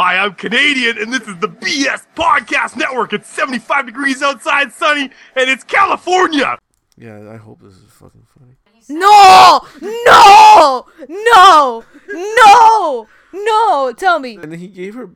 Hi, I'm Canadian, and this is the BS Podcast Network. It's 75 degrees outside, sunny, and it's California. Yeah, I hope this is fucking funny. No! No! No! No! No! Tell me. And then he gave her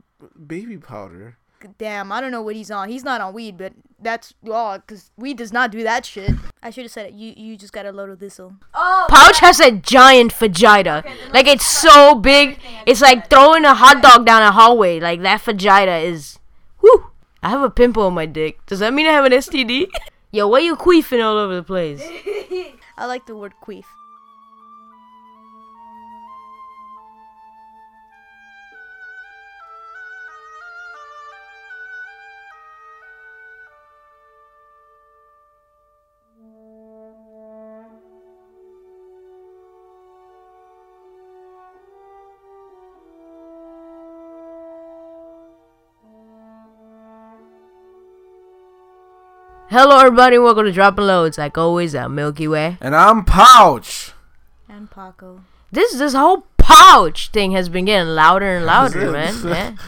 baby powder. Damn, I don't know what he's on. He's not on weed, but that's oh, cause weed does not do that shit. I should have said it. You you just got a load of thistle. Oh, Pouch has a giant vagina. like it's so big. It's like throwing a hot dog down a hallway. Like that vagina is. Whew. I have a pimple on my dick. Does that mean I have an STD? Yo, why you queefing all over the place? I like the word queef. Hello, everybody. Welcome to Dropping Loads. Like always, at Milky Way. And I'm Pouch. And Paco. This this whole pouch thing has been getting louder and louder, man. Yeah.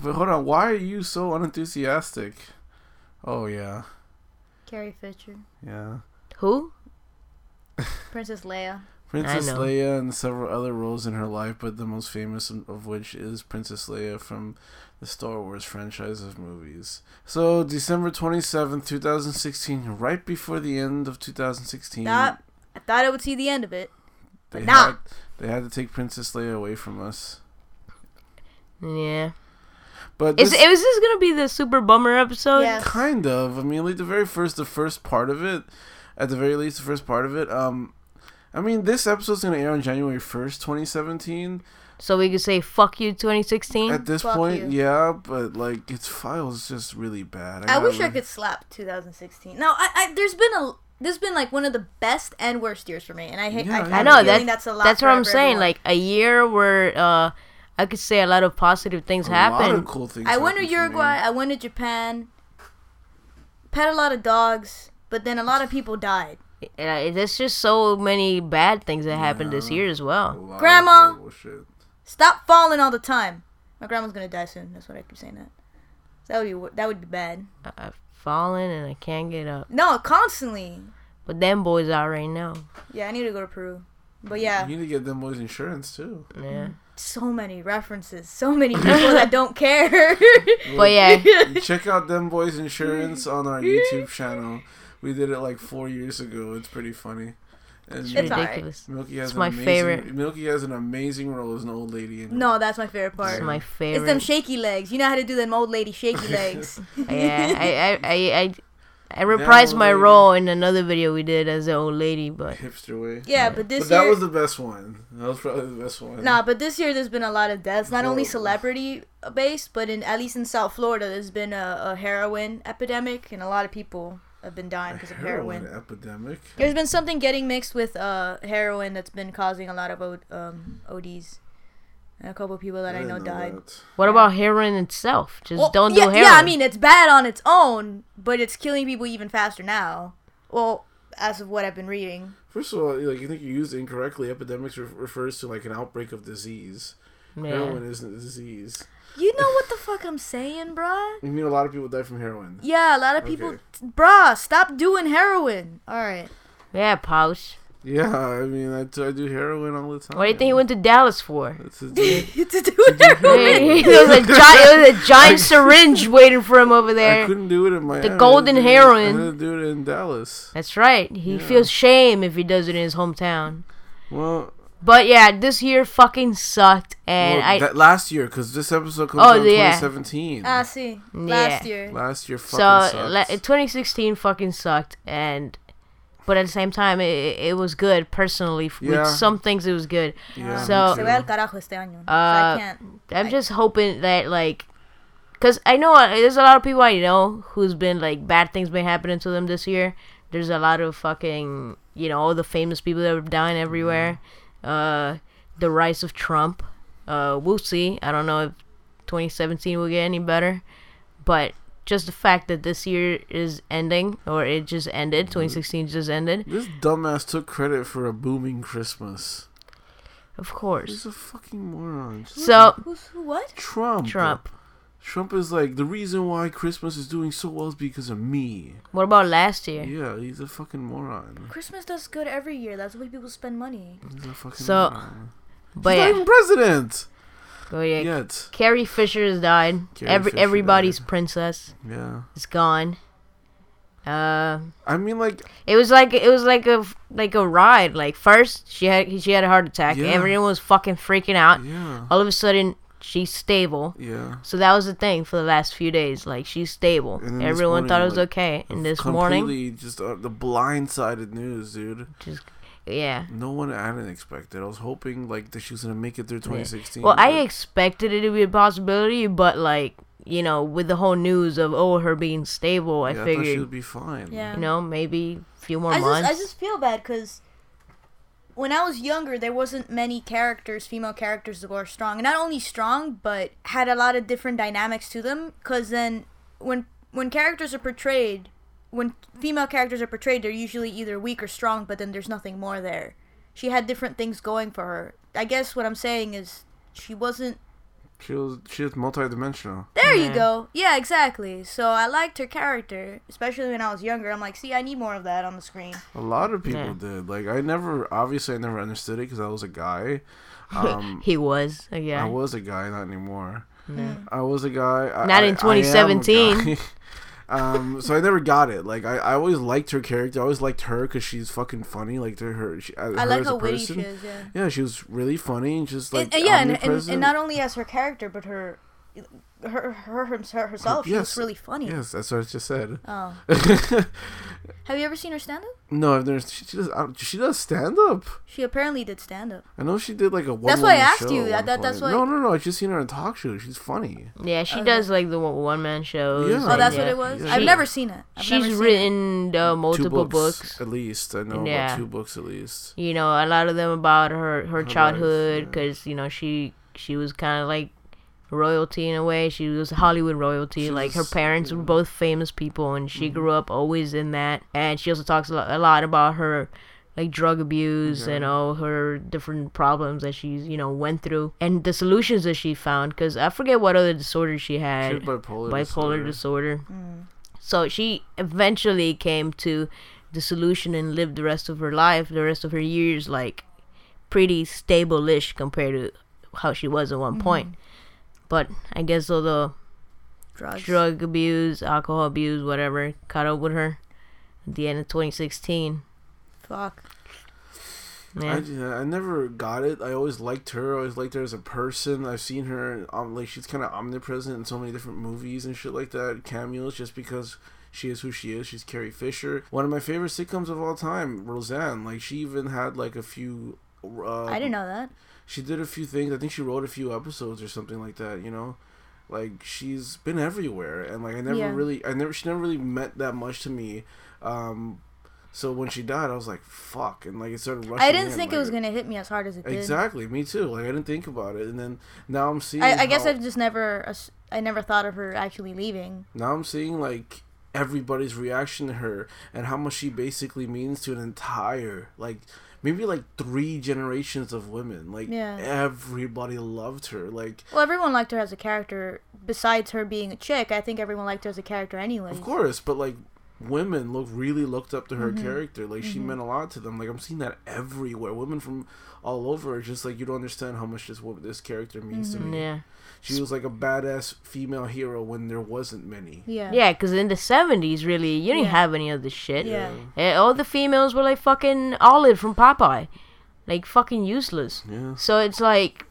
But hold on, why are you so unenthusiastic? Oh yeah, Carrie Fisher. yeah. Who? Princess Leia. Princess. Leia and several other roles in her life, but the most famous of which is Princess Leia from the Star Wars franchise of movies. So December twenty seventh, two thousand sixteen, right before the end of two thousand sixteen, That I thought I would see the end of it. they but nah. had they had to take Princess Leia away from us. Yeah. But Is this, is this gonna be the super bummer episode? Yes. Kind of. I mean, like the very first, the first part of it, at the very least, the first part of it. Um, I mean, this episode's gonna air on January first, twenty seventeen. So we could say "fuck you" 2016. At this Fuck point, you. yeah, but like its file's just really bad. I gotta wish I could slap 2016. No, I, I there's been a there's been like one of the best and worst years for me, and I hate. Yeah, I, yeah. I I know know that. that's a lot. That's what I'm saying. everyone. Like a year where uh, I could say a lot of positive things happened. a lot of cool things. I went to happened for me. Uruguay. I went to Japan. Pet a lot of dogs, but then a lot of people died. Uh, there's just so many bad things that happened this year as well. lot of Grandma! Horrible shit. Stop falling all the time. My grandma's gonna die soon. That's what I keep saying. That. That would be that would be bad. I- I've fallen and I can't get up. No, constantly. But them boys out right now. Yeah, I need to go to Peru. But yeah, You need to get them boys insurance too. Yeah. Mm, so many references, so many people that don't care. But yeah, Check out them boys insurance on our YouTube channel. We did it like four years ago. It's pretty funny. And It's Milky, alright. ridiculous. Milky has It's an my amazing, favorite. Milky has an amazing role as an old lady. In no, that's my favorite part. It's my It's them shaky legs. You know how to do them old lady shaky legs. yeah, I, I, I, I, I reprised my lady. role in another video we did as an old lady, but hipster way. Yeah, but this But that year, was the best one. That was probably the best one. nah, but this year there's been a lot of deaths. Not only celebrity based, but in at least in South Florida, there's been a, a heroin epidemic, and a lot of people have been dying because of heroin heroin. epidemic. There's been something getting mixed with uh heroin that's been causing a lot of O- um ODs. And a couple of people that I, know didn't died. that. what about heroin itself? Just Well, don't yeah, do heroin. Yeah, I mean it's bad on its own, but it's killing people even faster now. Well, as of what I've been reading. First of all, like you think you used incorrectly. Epidemics re- refers to like an outbreak of disease. yeah. Heroin isn't a disease. You know what the fuck I'm saying, bruh? You mean a lot of people die from heroin? Yeah, a lot of people. Okay. Bruh, stop doing heroin. All right. yeah, pouch. Yeah, I mean I, t- I do heroin all the time. What do you think he went to Dallas for? It's a disease. to do heroin. Hey, there was a giant, there was a giant syringe waiting for him over there. I couldn't do it in my. The golden heroin. I had to do it in Dallas. That's right. He Yeah. feels shame if he does it in his hometown. Well, But yeah, this year fucking sucked, and well, I that last year because this episode comes Oh, out in yeah. 2017. Ah, see. Yeah. Last year. Last year so fucking la- 2016 fucking sucked, and but at the same time, it, it was good personally. Yeah. With some things, it was good. yeah, so- me Se too. ve al carajo este año. so Uh, I can't. I'm I- just hoping that like, cause I know uh, there's a lot of people I know who's been like bad things been happening to them this year. There's a lot of fucking you know all the famous people that are dying everywhere. Uh, the rise of Trump. Uh, we'll see. I don't know if 2017 will get any better, but just the fact that this year is ending or it just ended, 2016 just ended. This dumbass took credit for a booming Christmas. Of course. He's a fucking moron. So What? Trump. Trump. Trump is like the reason why Christmas is doing so well is because of me. What about last year? Yeah, he's a fucking moron. Christmas does good every year. That's why people spend money. He's a fucking So, moron. But he's not even president oh yeah. yet. Carrie Fisher has died. Carrie Every Fisher everybody's died. princess Yeah, is gone. Uh, I mean, like, it was like it was like a like a ride. Like first she had she had a heart attack. Yeah. Everyone was fucking freaking out. yeah, All of a sudden she's stable. yeah. So that was the thing for the last few days. Like she's stable. And then this Everyone morning, thought it was like, okay. And this morning, Completely just uh, the blindsided news, dude. just yeah. No one I didn't expect it. I was hoping like that she was gonna make it through 2016. Well, I expected it to be a possibility, but like you know, with the whole news of oh her being stable, I yeah, I she figured would be fine. Yeah. you know maybe a few more I just, months. I just feel bad because when I was younger, there wasn't many characters, female characters that were strong. And not only strong, but had a lot of different dynamics to them. Because then, when when characters are portrayed, when female characters are portrayed, they're usually either weak or strong. But then there's nothing more there. She had different things going for her. I guess what I'm saying is she wasn't. She was she was multidimensional. There Yeah. you go. Yeah, exactly. So I liked her character, especially when I was younger. I'm like, see, I need more of that on the screen. A lot of people Yeah. did. Like I never, obviously, I never understood it because I was a guy. Um, he was uh, yeah. I was a guy, not anymore. Yeah. I was a guy. Not I- in I am 2017. um, so I never got it. Like I, I always liked her character. I always liked her because she's fucking funny. Like to her, she, uh, I her like as a how witty she person. is. Yeah. Yeah, she was really funny and just like and yeah, and, and, and not only as her character, but her, her, her, her herself. She yes. was really funny. Yes, that's what I just said. Oh, have you ever seen her stand up? no, I've never. She, she does. She does stand up. She apparently did stand up. I know she did like a one. That's why I asked you. That- that- that's why- No, no, no. I just seen her on talk show. She's funny. Yeah, she Okay. does like the one man shows. Yeah. Oh, Oh, that's yeah. what it was. Yeah. I've She- never seen it. I've She's seen written uh, multiple books, books. at least. I know Yeah. about two books at least. You know, a lot of them about her her life, childhood yeah. because you know she she was kind of like royalty in a way. She was Hollywood royalty. She like her parents yeah. were both famous people, and she Mhm. grew up always in that. And she also talks a lot, a lot about her like drug abuse Yeah. and all her different problems that she's you know went through and the solutions that she found. Because I forget what other disorder she She had. had bipolar. bipolar disorder. disorder. So she eventually came to the solution and lived the rest of her life, the rest of her years, like pretty stable-ish compared to how she was at one point. But I guess all the Drugs. drug abuse, alcohol abuse, whatever, caught up with her at the end of 2016. Fuck. Yeah. I, yeah, I never got it. I always liked her. I always liked her as a person. I've seen her, um, like she's kind of omnipresent in so many different movies and shit like that, cameos, just because she is who she is. She's Carrie Fisher, one of my favorite sitcoms of all time. Roseanne, like she even had like a few. Uh, I didn't know that. She did a few things. I think she wrote a few episodes or something like that. You know, like she's been everywhere, and like I never Yeah. really, I never, she never really meant that much to me. Um, so when she died, I was like, "Fuck!" and like it started rushing. I didn't in, think like, it was gonna hit me as hard as it did. Exactly, me too. Like I didn't think about it, and then now I'm seeing. I, I guess I've just never. I never thought of her actually leaving. now I'm seeing like everybody's reaction to her and how much she basically means to an entire like maybe like three generations of women. Like Yeah. everybody loved her. Like Well, everyone liked her as a character. Besides her being a chick, I think everyone liked her as a character anyway. of course, but like women look really looked up to her Mm-hmm. character. Like she meant a lot to them. Like I'm seeing that everywhere. Women from all over are just like you don't understand how much this wo- this character means Mm-hmm. to me. yeah. She was like a badass female hero when there wasn't many. Yeah. Yeah, because in the 70s, really, you didn't Yeah. have any of this shit. Yeah. Eh, all the females were like fucking Olive from Popeye. Like fucking useless. Yeah. So it's like,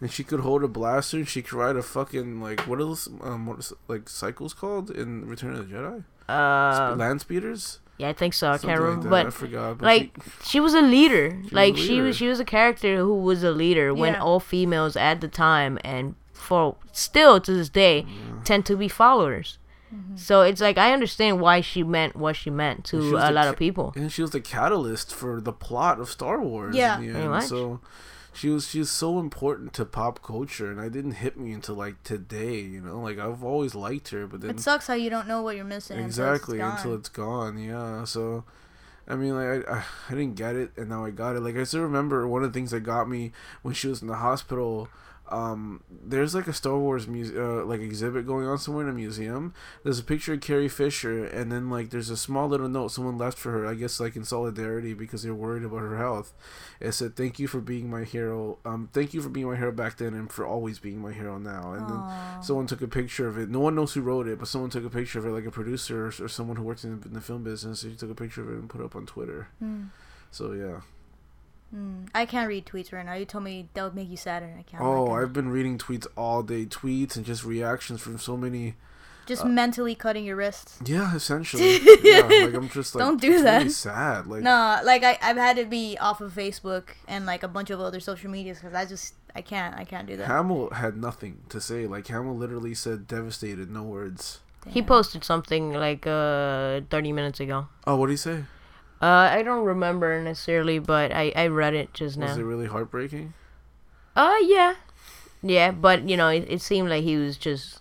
And she could hold a blaster. and She could ride a fucking like what else? Um, what is like cycles called in Return of the Jedi? uh, Land speeders. yeah, I think so. I Something can't like remember. that. I but forgot. But like, she- she was a leader. was like a she was, she was a character who was a leader when all females at the time and for still to this day tend to be followers. Mm-hmm. So it's like I understand why she meant what she meant to She a lot ca- of people. and she was the catalyst for the plot of Star Wars. Yeah. in the Pretty end. So she was she's so important to pop culture, and I didn't hit me until like today. You know, like I've always liked her, but then It sucks how you don't know what you're missing. exactly until until it's it's gone. Yeah. So I mean, like I, I, I didn't get it, and now I got it. Like I still remember one of the things that got me when she was in the hospital. Um, there's like a Star Wars muse- uh, like exhibit going on somewhere in a museum. There's a picture of Carrie Fisher, and then like there's a small little note someone left for her. I guess like in solidarity because they're worried about her health. It said, "Thank you for being my hero. Um, thank you for being my hero back then, and for always being my hero now." And then someone took a picture of it. No one knows who wrote it, but someone took a picture of it, like a producer or, or someone who works in, in the film business. He took a picture of it and put it up on Twitter. Mm. So yeah. Mm. I can't read tweets right now. You told me that would make you sadder. I can't. Oh. I've been reading tweets all day, tweets and just reactions from so many. just uh, mentally cutting your wrists. Yeah, essentially. yeah, like I'm just like Don't do it's that. Really sad. Like No, like I, I've had to be off of Facebook and like a bunch of other social medias because I just I can't I can't do that. Hamill had nothing to say. Like Hamill literally said, "Devastated," no words. He posted something like uh 30 minutes ago. Oh, what did he say? Uh, I don't remember necessarily, but I I read it just now. Was it really heartbreaking? Uh, yeah, yeah, but you know, it, it seemed like he was just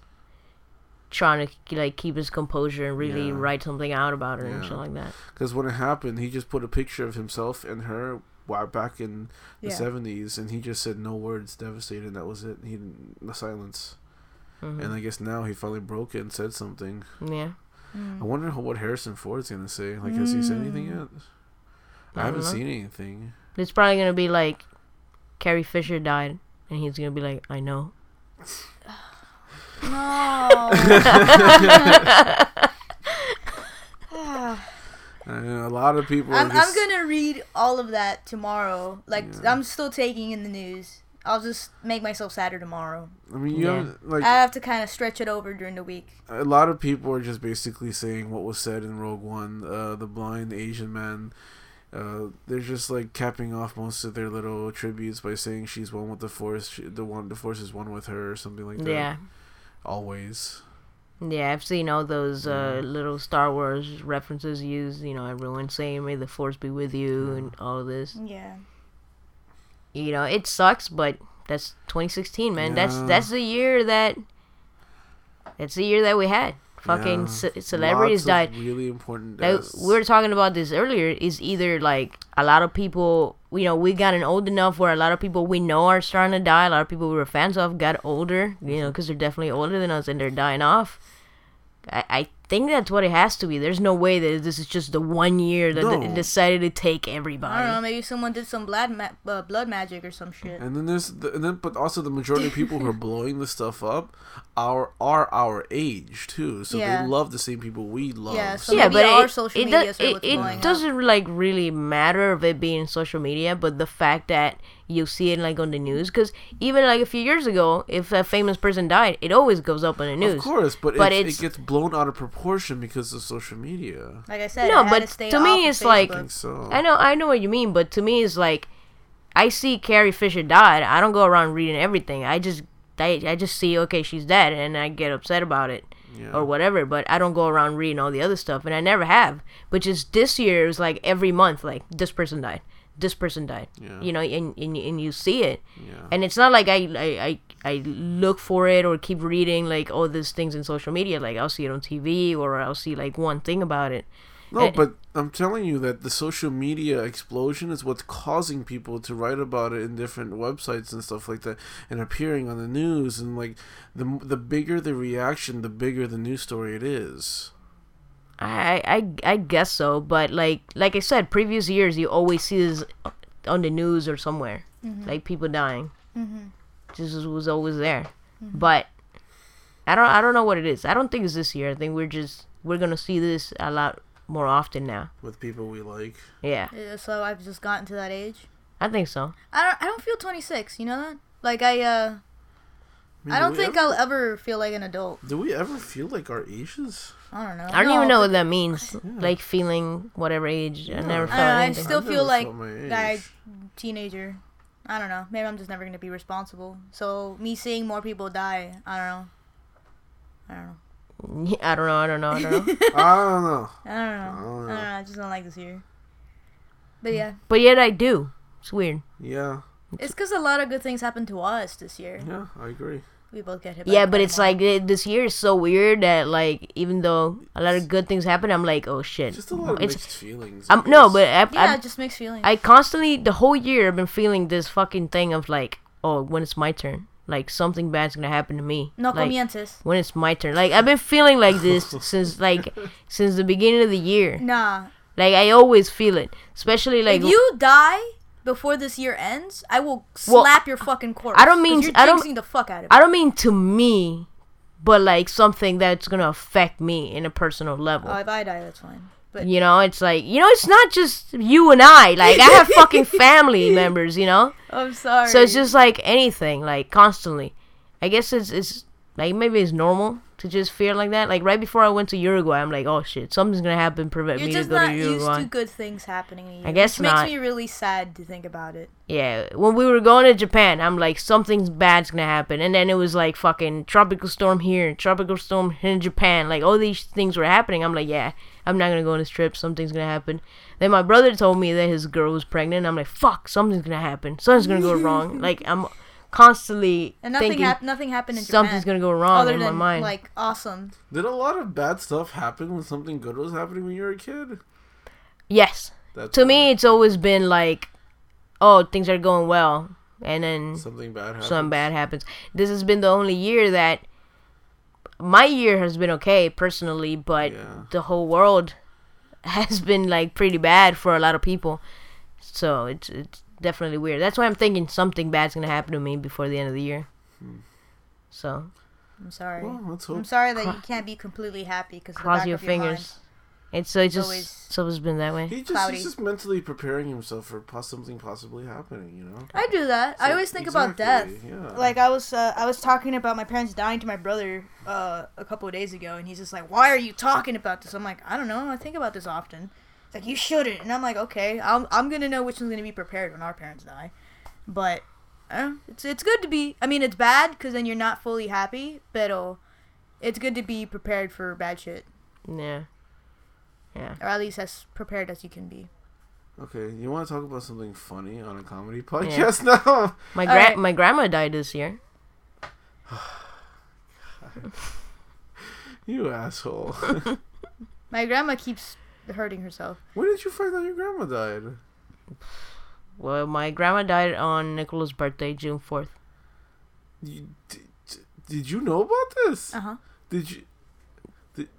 trying to like keep his composure and really Yeah. write something out about her and Yeah. shit like that. Because when it happened, he just put a picture of himself and her wa- back in the Yeah. seventies, and he just said no words, devastated. That was it. He didn't, the silence. Mhm. And I guess now he finally broke it and said something. yeah, Mm. I wonder what Harrison Ford's gonna say. Like, has he said anything Mm. yet? I I, haven't know. seen anything. it's probably gonna be like Carrie Fisher died, and he's gonna be like, I know. No. A lot of people. I'm just, I'm gonna read all of that tomorrow. Like Yeah. I'm still taking in the news. I'll just make myself sadder tomorrow. I mean, you Yeah. know, like I have to kind of stretch it over during the week. a lot of people are just basically saying what was said in Rogue One. Uh, the blind Asian man. Uh, they're just like capping off most of their little tributes by saying she's one with the Force. She, the one, the Force is one with her, or something like that. Yeah, Always. yeah, I've seen all those uh, little Star Wars references used. You know, everyone saying "May the Force be with you" and all of this. Yeah. You know it sucks but that's 2016 man that's Yeah. that's the year that that's the year that we had fucking Yeah. ce- celebrities Lots died Really important. like, we were talking about this earlier is either like a lot of people you know we gotten old enough where a lot of people we know are starting to die a lot of people we were fans of got older you know mm-hmm. because they're definitely older than us and they're dying off I, I think that's what it has to be. There's no way that this is just the one year that No. they decided to take everybody. I don't know. everybody. Maybe someone did some blood ma- uh, blood magic or some shit. And then there's, the, and then but also the majority of people who are blowing this stuff up are are our age too. So Yeah. they love the same people we love. Yeah, so- so yeah, but our it, social it, medias does, it, it doesn't like really matter if it being social media, but the fact that you see it like on the news, because even like a few years ago, if a famous person died, it always goes up on the news. Of course, but, But it, it's- it gets blown out of proportion because of social media. Like I said, No, I had but to, stay to me off of it's like- I Facebook. think so. I know, I know what you mean, but to me, it's like I see Carrie Fisher died. I don't go around reading everything. I just, I, I just see okay, she's dead, and I get upset about it. yeah. or whatever, but I don't go around reading all the other stuff, and I never have. But just this year, it was like every month, like this person died, this person died, Yeah. you know, and, and and you see it, yeah. and it's not like I, I I I look for it or keep reading like all these things in social media. Like I'll see it on TV or I'll see like one thing about it. No, Eh, but I'm telling you that the social media explosion is what's causing people to write about it in different websites and stuff like that, and appearing on the news. And like the the bigger the reaction, the bigger the news story it is. I I I guess so, but like like I said, previous years you always see this on the news or somewhere, like people dying. Mhm. This was, was always there, but I don't I don't know what it is. I don't think it's this year. I think we're just we're gonna see this a lot more often now. With people we like, Yeah, Yeah, so I've just gotten to that age. I think so. I don't. I don't feel 26. You know that? Like I. uh mean, I do don't we think ever, I'll ever feel like an adult. Do we ever feel like our ages? I don't know. I don't No, even know what that means. Like feeling whatever age. I never I felt I, don't I still I've feel like felt my I age. teenager. I don't know. Maybe I'm just never gonna be responsible. So me seeing more people die, I don't know. I don't know. I don't know. I don't know. I don't know. I don't know. I don't know. I I don't don't know. know. I just don't like this year. But yeah, but yet I do. It's weird. Yeah, it's because a lot of good things happened to us this year. yeah, I agree. We both get hit. Yeah, the but it's tomorrow. like eh, this year is so weird that like even though a lot of good things happen, I'm like, oh shit. Just a lot of It's mixed feelings. I I'm no, but I, yeah, I, it just mixed feelings. I constantly the whole year I've been feeling this fucking thing of like, oh, when it's my turn, like something bad's gonna happen to me. no like, comiences. when it's my turn. Like I've been feeling like this since like since the beginning of the year. Nah. Like I always feel it, especially like if you die before this year ends, I will Well, slap your fucking corpse. I don't mean- you're I don't- the fuck out of it. I don't mean to me, but like something that's gonna affect me in a personal level. Oh, if I die, that's fine. But You know, it's like you know, it's not just you and I. Like I have fucking family members. You know, I'm sorry. so it's just like anything, like constantly. I guess it's it's like maybe it's normal to just feel like that. Like right before I went to Uruguay, I'm like, oh shit, something's gonna happen, prevent you're me to just go not to used to good things happening to you. I guess which makes me really sad to think about it. Yeah, when we were going to Japan, I'm like, something's bad's gonna happen, and then it was like fucking tropical storm here, tropical storm in Japan. Like all these things were happening. I'm like, yeah, I'm not gonna go on this trip. Something's gonna happen. Then my brother told me that his girl was pregnant. I'm like, fuck, something's gonna happen. Something's gonna go wrong. Like I'm constantly And nothing thinking hap- nothing happened in something's Japan. gonna go wrong other in my mind. like awesome. Did a lot of bad stuff happen when something good was happening when you were a kid? yes, That's to me, it's always been like, oh, things are going well, and then something bad happened. something bad happens. This has been the only year that my year has been okay personally, but Yeah. the whole world has been like pretty bad for a lot of people. So it's it's definitely weird. That's why I'm thinking something bad's gonna happen to me before the end of the year. So I'm sorry. Well, let's I'm sorry that you can't be completely happy because cross your of your mind. fingers. It's so it's just always so it's been that way. He just, cloudy. he's just mentally preparing himself for pos- something possibly happening, you know? I do that. I always think about death. Yeah. Like I was, uh, I was talking about my parents dying to my brother uh, a couple of days ago, and he's just like, "Why are you talking about this?" I'm like, "I don't know. I think about this often." It's like you shouldn't, and I'm like, "Okay, I'm, I'm gonna know which one's gonna be prepared when our parents die." But uh, it's it's good to be. I mean, it's bad because then you're not fully happy, but uh, it's good to be prepared for bad shit, Yeah. Yeah. or at least as prepared as you can be. Okay, you want to talk about something funny on a comedy podcast now? My All gra- right. my grandma died this year. you asshole. My grandma keeps hurting herself. when did you find out your grandma died? Well, my grandma died on Nicola's birthday, June fourth. You, did, did you know about this? Uh huh. Did you? Did,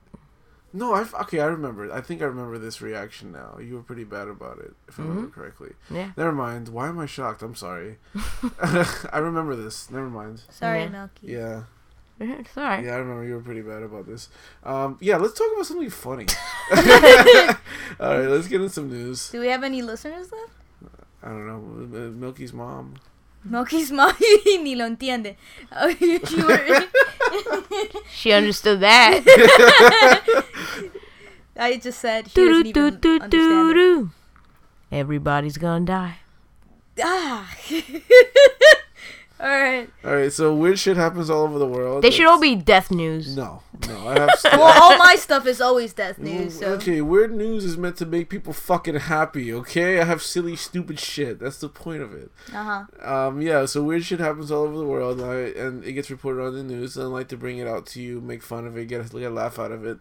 no, I okay. I remember. I think I remember this reaction now. You were pretty bad about it, if I remember correctly. Yeah. Never mind. Why am I shocked? I'm sorry. I remember this. Never mind. Sorry, Yeah. Milky. Yeah, It's alright. yeah. I remember you were pretty bad about this. Um, yeah. Let's talk about something funny. All right, let's get in some news. Do we have any listeners left? I don't know. Milky's mom. Milky's mom ni lo entiende. Oh, you, you were, She understood that. I just said she doesn't even understand it. Do-do-do-do-do-do. Everybody's gonna die. Ah. All right. All right. So weird shit happens all over the world. They should all be death news. No, no. I have. Well, all my stuff is always death news. So Okay, weird news is meant to make people fucking happy, okay? I have silly, stupid shit. That's the point of it. uh huh. Um, yeah, so weird shit happens all over the world, and, I, and it gets reported on the news, and I like to bring it out to you, make fun of it, get a, get a laugh out of it.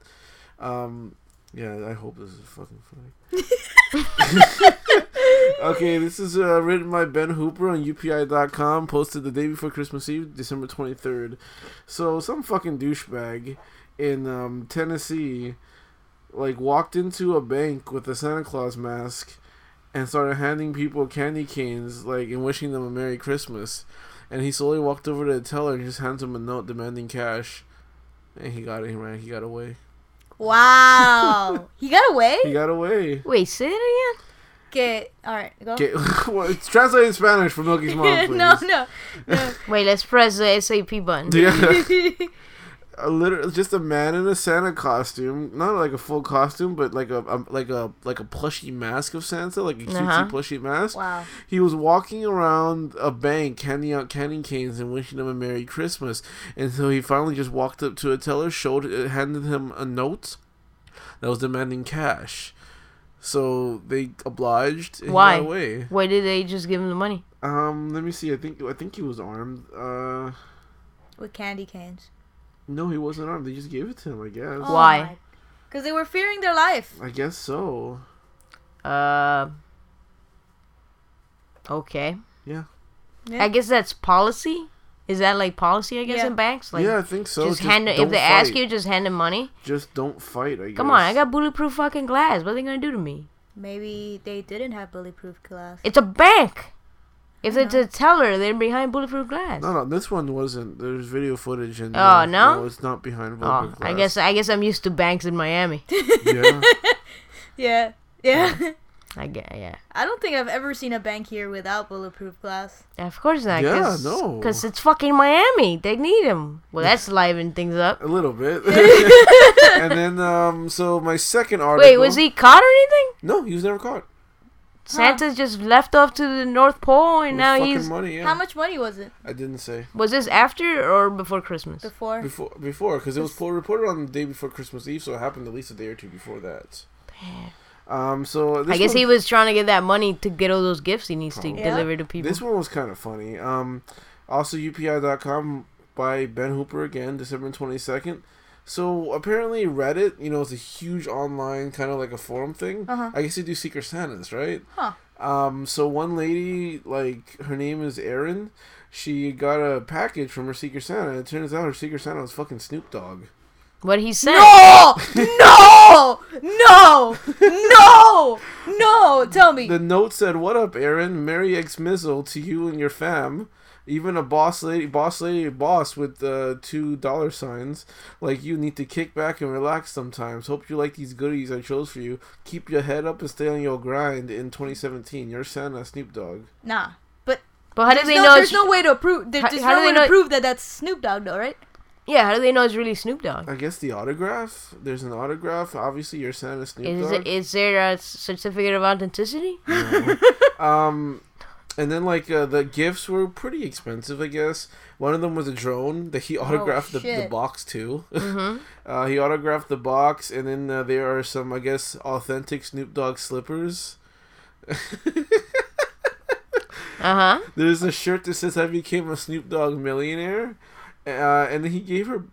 Um, yeah, I hope this is fucking funny. okay, this is uh, written by Ben Hooper on UPI.com, posted the day before Christmas Eve, December 23rd. So, some fucking douchebag in um, Tennessee, like, walked into a bank with a Santa Claus mask and started handing people candy canes, like, and wishing them a Merry Christmas. And he slowly walked over to the teller and just hands him a note demanding cash. And he got it. He ran. He got away. Wow. he got away. He got away. Wait, say it again. Okay. All right. Go. Get, well, it's translated in Spanish for Milky's mom, please. no, no, no. Wait, let's press the SAP button. Yeah. A literal, just a man in a Santa costume, not like a full costume, but like a, a like a like a plushy mask of Santa, like a cutesy Uh-huh. plushy mask. wow. He was walking around a bank, handing out candy canes and wishing them a Merry Christmas. And so he finally just walked up to a teller, showed, uh, handed him a note that was demanding cash. So they obliged and Why? he got. Why did they just give him the money? Um, let me see. I think I think he was armed. Uh, with candy canes. No, he wasn't armed. They just gave it to him. I guess. Why? Because they were fearing their life. I guess so. Uh. Okay. Yeah. Yeah. I guess that's policy. Is that like policy? I guess Yeah. in banks, like yeah, I think so. just hand if don't they ask you, just hand them money. just don't fight. I guess. Come on, I got bulletproof fucking glass. What are they gonna do to me? Maybe they didn't have bulletproof glass. It's a bank. If I it's a teller, they're behind bulletproof glass. No, no, this one wasn't. There's video footage and. Oh, uh, no? it's not behind. Oh, Bulletproof I guess I guess I'm used to banks in Miami. Yeah. Yeah. Yeah. I get yeah. I don't think I've ever seen a bank here without bulletproof glass. Of course not. Yeah, cause, no. Because it's fucking Miami. They need them. Well, that's livening things up. A little bit. and then, um, so my second article. Wait, was he caught or anything? No, he was never caught. Santa's just left off to the North Pole and now he's. money. Yeah. How much money was it I didn't say Was this after or before Christmas? before? before before because it was reported on the day before Christmas Eve, so it happened at least a day or two before that. Um, so this I guess one, he was trying to get that money to get all those gifts he needs to Probably. Yeah. deliver to people. This one was kind of funny. Um, also UPI.com by Ben Hooper again, December twenty second. So apparently Reddit, you know, is a huge online kind of like a forum thing. Uh-huh. I guess they do Secret Santas, right? Huh. Um, so one lady, like her name is Erin, she got a package from her Secret Santa. and It turns out her Secret Santa was fucking Snoop Dogg. what he said. No! no! No! No! No! Tell me. The note said, "What up, Aaron? Merry Xmizzle to you and your fam. Even a boss lady, boss lady, boss with uh, two dollar signs like you need to kick back and relax sometimes. Hope you like these goodies I chose for you. Keep your head up and stay on your grind in 2017. Your Santa, Snoop Dogg. Nah. But But how do there's, they no, know? there's no way to prove. There's, How- there's how no do they way to prove that that's Snoop Dogg, though, right? yeah, how do they know it's really Snoop Dogg? I guess the autograph. There's an autograph. Obviously, your Santa, Snoop Is, Dogg. it, is there a certificate of authenticity? Um, and then like uh, the gifts were pretty expensive, I guess. One of them was a drone that he autographed the, the box to. Mm-hmm. uh, he autographed the box, and then uh, there are some, I guess, authentic Snoop Dogg slippers. Uh huh. There's a shirt that says "I became a Snoop Dogg millionaire," uh, and then he gave her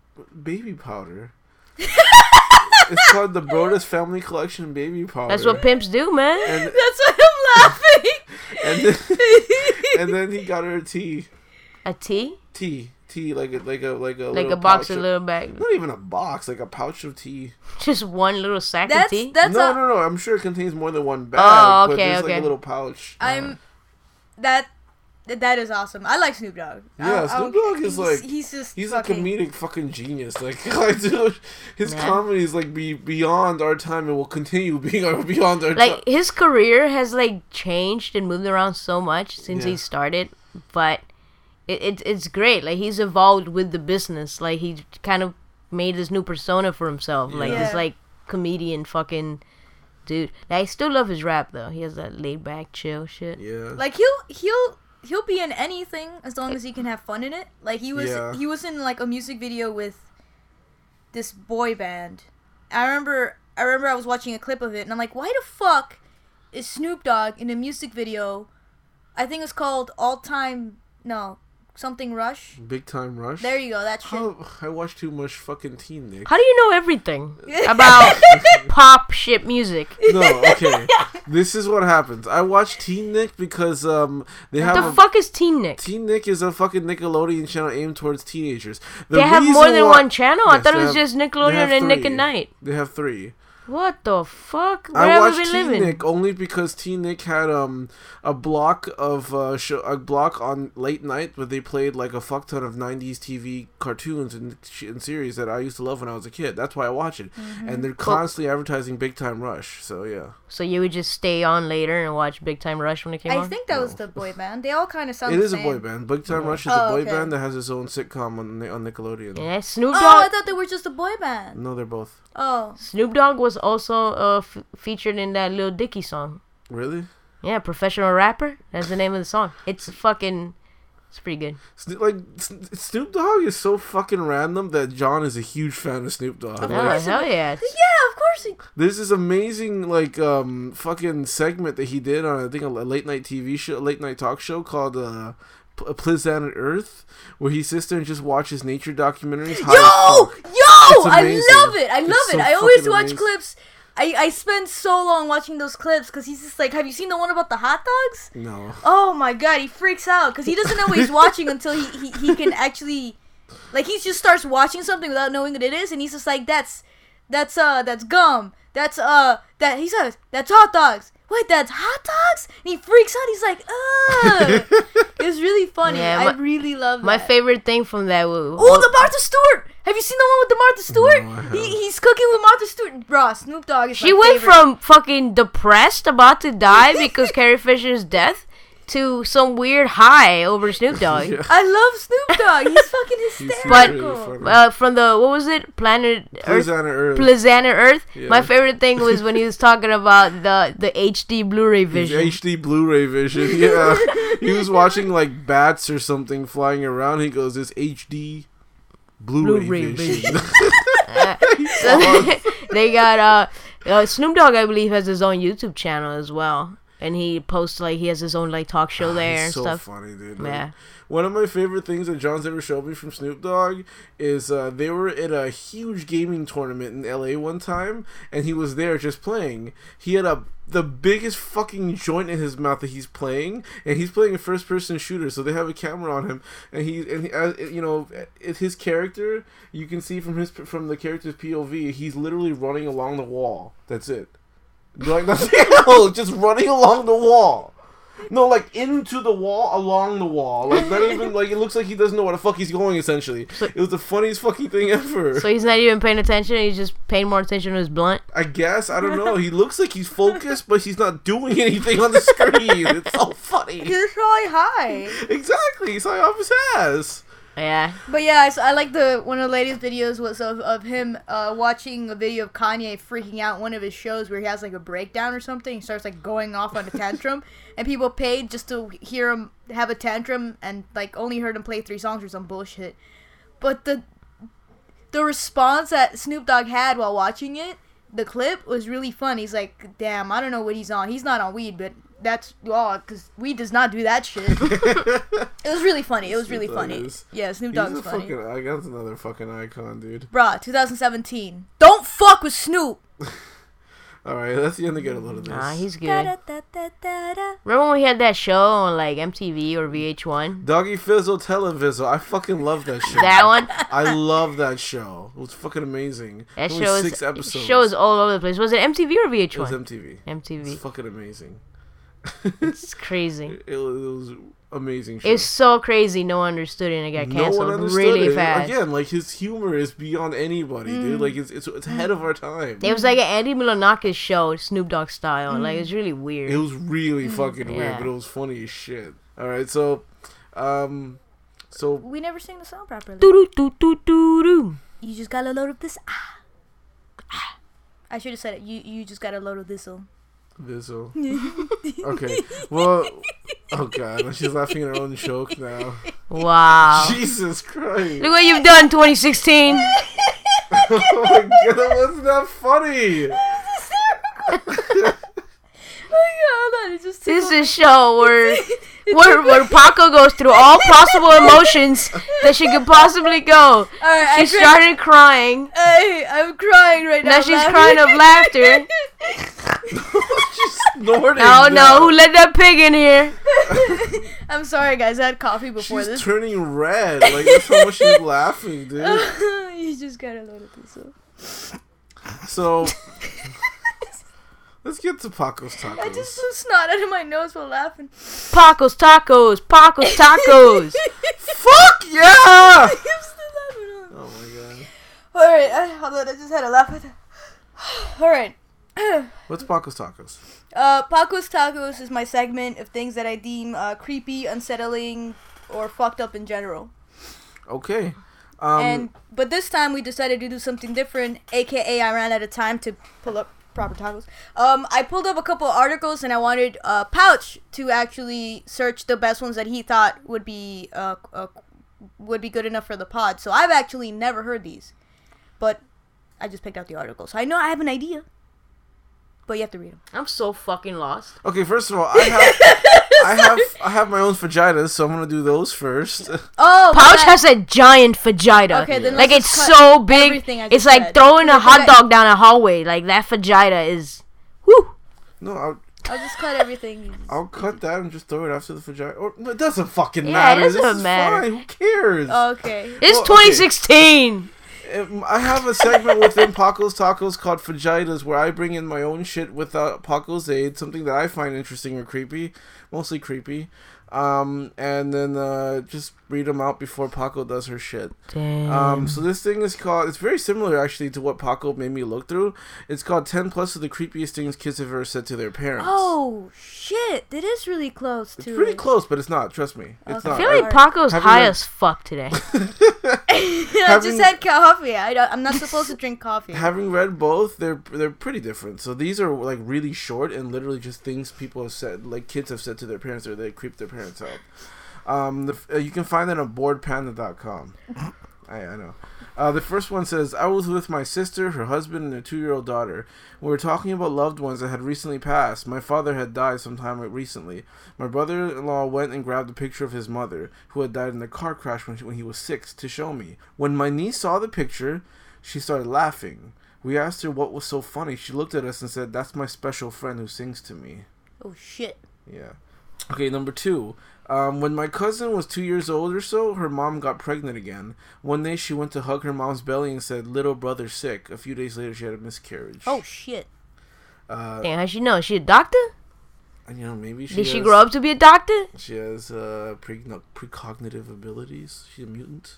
baby powder. it's called the Broadus Family Collection Baby Powder. That's what pimps do, man. And, That's laughing. And, then, and then he got her a tea. A tea, tea, tea, like a like a like a like a box pouch of little bag, Not even a box, like a pouch of tea. just one little sack That's of tea. that's no, a, no, no. I'm sure it contains more than one oh, bag. Oh, but okay, like okay. a little pouch. I'm that that is awesome. I like Snoop Dogg. Yeah, I Snoop Dogg is like- he's just He's fucking, a comedic fucking genius. Like, like dude, his Man. comedy is like be beyond our time and will continue being our, beyond our time. like his career has like changed and moved around so much since Yeah. he started, but it, it it's great. Like he's evolved with the business. Like he kind of made this new persona for himself. Like Yeah. this Yeah. like comedian fucking dude. I still love his rap though. He has that laid back chill shit. Yeah. Like he'll he'll he'll be in anything as long as he can have fun in it. Like he was Yeah. he was in like a music video with this boy band. I remember I remember I was watching a clip of it and I'm like, why the fuck is Snoop Dogg in a music video? I think it's called All Time No something Rush. Big time rush. There you go. That's shit. How, I watch too much fucking teen Nick. How do you know everything about pop shit music? No, okay. this is what happens. I watch Teen Nick because um they have The a, fuck is Teen Nick? Teen Nick is a fucking Nickelodeon channel aimed towards teenagers. The They have more than why- one channel. I thought it was have- just Nickelodeon have and Nick three. and Night. They have three. What the fuck? Where I have watched we been Teen Nick only because Teen Nick had um a block of uh show, a block on late night where they played like a fuck ton of '90s TV cartoons and, sh- and series that I used to love when I was a kid. That's why I watch it, Mm-hmm. and they're constantly advertising Big Time Rush. So yeah, So you would just stay on later and watch Big Time Rush when it came I on? think that was the boy band. They all kind of sound it the is a boy band. Big Time Rush is Oh, a boy okay. band that has its own sitcom on on Nickelodeon. Yeah, Snoop Dogg. Oh, I thought they were just a boy band. No, they're both. Oh, Snoop Dogg was also uh, f- featured in that Lil Dicky song. Really? Yeah, professional rapper. That's the name of the song. It's fucking. It's pretty good. Like Snoop Dogg is so fucking random that John is a huge fan of Snoop Dogg. Of Like, Oh, hell yeah. yeah, of course. He, There's this amazing like um fucking segment that he did on I think a late night TV show, late night talk show called uh, P- Planet Earth, where he sits there and just watches nature documentaries. Yo, yo, It's I love it. I It's love so it. I always watch amazing. clips. I, I spend so long watching those clips because he's just like, have you seen the one about the hot dogs? No. Oh my god, he freaks out because he doesn't know what he's watching until he, he, he can actually, like, he just starts watching something without knowing what it is, and he's just like, that's, that's uh, that's gum. That's uh, that he says that's hot dogs. Wait, that's hot dogs? And he freaks out. He's like, ugh. it was really funny. Yeah, I really love that. My favorite thing from that was Oh, the Martha Stewart! Have you seen the one with the Martha Stewart? No, he, he's cooking with Martha Stewart. Bro, Snoop Dogg is She my went favorite. from fucking depressed about to die because Carrie Fisher's death to some weird high over Snoop Dogg. Yeah. I love Snoop Dogg. He's fucking But- hysterical. really funny. Uh, from the what was it? Planet Earth. Planet Earth. Planet Earth. Yeah. My favorite thing was when he was talking about the the HD Blu-ray His vision. HD Blu-ray vision. Yeah, he was watching like bats or something flying around. He goes, "This HD Blu-ray, Blu-ray vision." So they got uh, uh Snoop Dogg I believe has his own YouTube channel as well. And he posts like he has his own like talk show there He's and so stuff. funny, dude. Like, Yeah. One of my favorite things that John's ever showed me from Snoop Dogg is uh, they were at a huge gaming tournament in LA one time, and he was there just playing. He had a the biggest fucking joint in his mouth that he's playing, and he's playing a first person shooter, so they have a camera on him, and he and he, uh, you know, it, his character you can see from his from the character's POV, he's literally running along the wall. That's it. Like nothing else, just running along the wall. No, like into the wall, along the wall. Like not even like it looks like he doesn't know where the fuck he's going. Essentially, it was the funniest fucking thing ever. So he's not even paying attention. He's just paying more attention to his blunt. I guess I don't know. He looks like he's focused, but he's not doing anything on the screen. It's so funny. He's probably high. Exactly, he's high off his ass. Yeah. But yeah, I like the one of the latest videos was of, of him uh, watching a video of Kanye freaking out one of his shows where he has like a breakdown or something. He starts like going off on a tantrum, and people paid just to hear him have a tantrum and like only heard him play three songs or some bullshit. But the the response that Snoop Dogg had while watching it, the clip was really fun. He's like, "Damn, I don't know what he's on. He's not on weed, but." That's oh, all because we does not do that shit. it was really funny. It was really Snoop funny. is- Yeah, Snoop He's Dogg a is funny. fucking. I got another fucking icon, dude. Bruh, 2017. Don't fuck with Snoop. All right, that's the end to get a load of this. Nah, he's good. Remember when we had that show on like MTV or VH1? Doggy Fizzle Televizzle. I fucking love that show. That one. I love that show. It was fucking amazing. That Only show is six episodes. show is all over the place. Was it MTV or VH1? It was VH1? MTV. MTV. It's fucking amazing. It's crazy. It, was, it was amazing. Show. It's so crazy. No one understood it and it got no canceled understood really it. fast. Again, like his humor is beyond anybody, Mm. dude. Like it's it's, it's ahead of our time. It was like an Andy Milonakis show, Snoop Dogg style. Like it's really weird. It was really fucking weird, but it was funny as shit. All right, so, um, so We never sing the song properly. Doo doo doo doo doo. You just got a load of this. Ah. Ah. I should have said it. You you just got a load of this Visual. okay. Well, oh god, she's laughing at her own joke now. Wow. Jesus Christ! Look what you've done, 2016. oh my god, that wasn't that funny. My god, that is just This is a show where where where Paco goes through all possible emotions that she could possibly go. Alright, She I tried- started crying. Hey, I'm crying right now. Now she's laughing. crying of laughter. She's snorting. Oh now. no, who let that pig in here? I'm sorry, guys. I had coffee before She's this. turning red. Like that's how much she's laughing, dude. you just gotta load up this one. So let's get to Paco's tacos. I just blew snot out of my nose while laughing. Paco's tacos, Paco's tacos. Fuck yeah! I'm still laughing. Oh my god. Alright, I, hold on, I just had to laugh at that. Alright. What's Paco's tacos? Uh, Paco's Tacos is my segment of things that I deem uh, creepy, unsettling, or fucked up in general. Okay. Um, and but this time we decided to do something different, aka I ran out of time to pull up proper tacos. Um, I pulled up a couple of articles and I wanted uh, Pouch to actually search the best ones that he thought would be uh, uh would be good enough for the pod. So I've actually never heard these, but I just picked out the articles. So I know I have an idea, but you have to read them. I'm so fucking lost. okay, first of all, I have I have I have my own vaginas, so I'm gonna do those first. Oh, Pouch but- has a giant vagina. Okay, then like let's it's just cut so big. It's just like said. throwing a hot dog down a hallway. Like that vagina is. Whoo. no, I'll, I'll just cut everything. I'll cut that and just throw it after the vagina. Or, it doesn't fucking Yeah, it doesn't this is matter. fine. Who cares? Okay. It's Well, 2016. Um, I have a segment within Paco's Tacos called Fajitas where I bring in my own shit without Paco's aid, something that I find interesting or creepy, mostly creepy. Um, and then uh, just read them out before Paco does her shit. Damn. Um, so this thing is called. It's very similar actually to what Paco made me look through. It's called Ten Plus of the creepiest things kids have ever said to their parents. Oh shit! It is really close it's to. pretty it. close, but it's not. Trust me, it's Okay. I feel like Paco's high read- as fuck today. I Having- just had coffee. I don't, I'm not supposed to drink coffee. having read both, they're they're pretty different. So these are like really short and literally just things people have said, like kids have said to their parents, or they creep their parents out. Um, the, uh, you can find that on boredpanda.com. I, I know. Uh, the first one says, I was with my sister, her husband, and their two year old daughter. We were talking about loved ones that had recently passed. My father had died sometime recently. My brother in law went and grabbed a picture of his mother, who had died in a car crash when, she, when he was six, to show me. When my niece saw the picture, she started laughing. We asked her what was so funny. She looked at us and said, That's my special friend who sings to me. Oh shit! Yeah. Okay, number two. Um, when my cousin was two years old or so, her mom got pregnant again. One day she went to hug her mom's belly and said, Little brother sick. A few days later, she had a miscarriage. Oh shit! Uh, Damn, how'd she know? She a doctor? you know, maybe she Did she grow up to be a doctor? She has uh, pre- precognitive abilities. She's a mutant.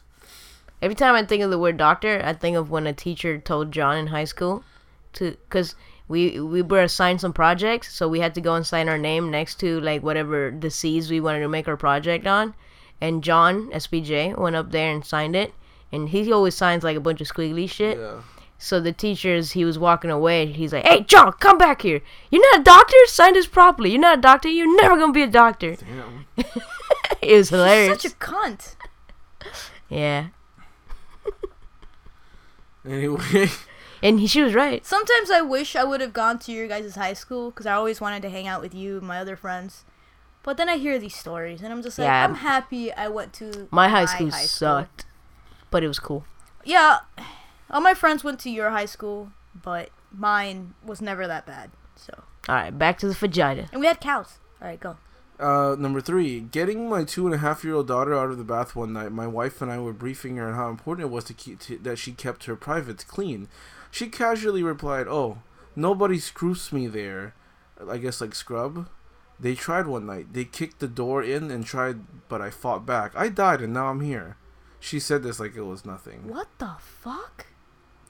Every time I think of the word doctor, I think of when a teacher told John in high school to, cause we we were assigned some projects, so we had to go and sign our name next to like whatever the disease we wanted to make our project on, and John SPJ went up there and signed it, and he always signs like a bunch of squiggly shit. Yeah. So the teachers, he was walking away. He's like, "Hey, John, come back here. You're not a doctor. Sign this properly. You're not a doctor. You're never gonna be a doctor." Damn. it was hilarious. Such a cunt. yeah, Anyway, and he, she was right. Sometimes I wish I would have gone to your guys' high school because I always wanted to hang out with you and my other friends. But then I hear these stories and I'm just like, Yeah. I'm happy I went to My high school sucked, but it was cool. Yeah, all my friends went to your high school, but mine was never that bad. So, All right, back to the vagina. and we had cows. All right, go. Uh, number three, getting my two and a half year old daughter out of the bath one night, my wife and I were briefing her on how important it was to keep to, that she kept her privates clean. She casually replied, "Oh, nobody scrubs me there. I guess like scrub. They tried one night. They kicked the door in and tried, but I fought back. I died, and now I'm here." She said this like it was nothing. What the fuck?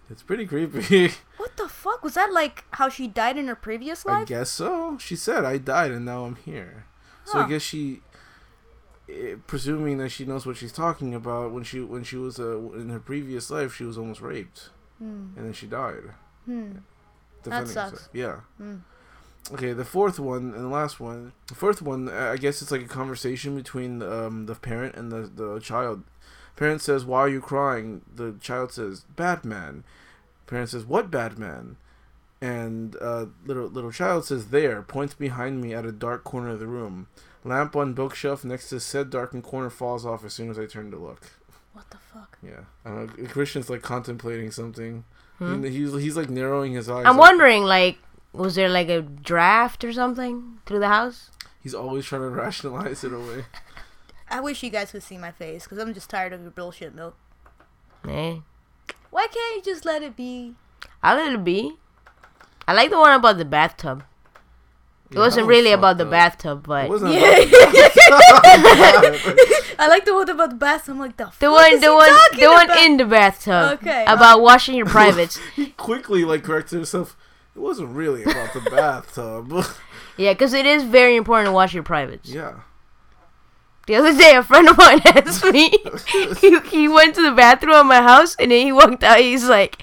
It's pretty creepy. What the fuck? Was that like how she died in her previous life? I guess so. She said, "I died, and now I'm here." So I guess she, eh, presuming that she knows what she's talking about, when she when she was uh, in her previous life, she was almost raped, Hmm. and then she died. Hmm. defending sucks. herself. Yeah. Hmm. Okay, the fourth one and the last one. The fourth one, uh, I guess it's like a conversation between um, the parent and the, the child. Parent says, "Why are you crying?" The child says, "Batman." Parent says, "What Batman?" And uh, little little child says, "There." Points behind me at a dark corner of the room. Lamp on bookshelf next to said darkened corner falls off as soon as I turn to look. What the fuck? Yeah, I don't know. Christian's like contemplating something. Hmm? He, he's he's like narrowing his eyes. I'm like- wondering, like, was there like a draft or something through the house? He's always trying to rationalize it away. I wish you guys could see my face because I'm just tired of your bullshit milk. Eh, Why can't you just let it be? I let it be. I like the one about the bathtub. It Yeah, wasn't was really about fucked the up. bathtub, It but wasn't Yeah. About I like the one about the bath. I'm like the the fuck one, is the he one, talking the one about? in the bathtub. Okay. About washing your privates. he quickly like corrected himself. It wasn't really about the bathtub. yeah, because it is very important to wash your privates. yeah. The other day, a friend of mine asked me. he, he went to the bathroom at my house, and then he walked out. He's like,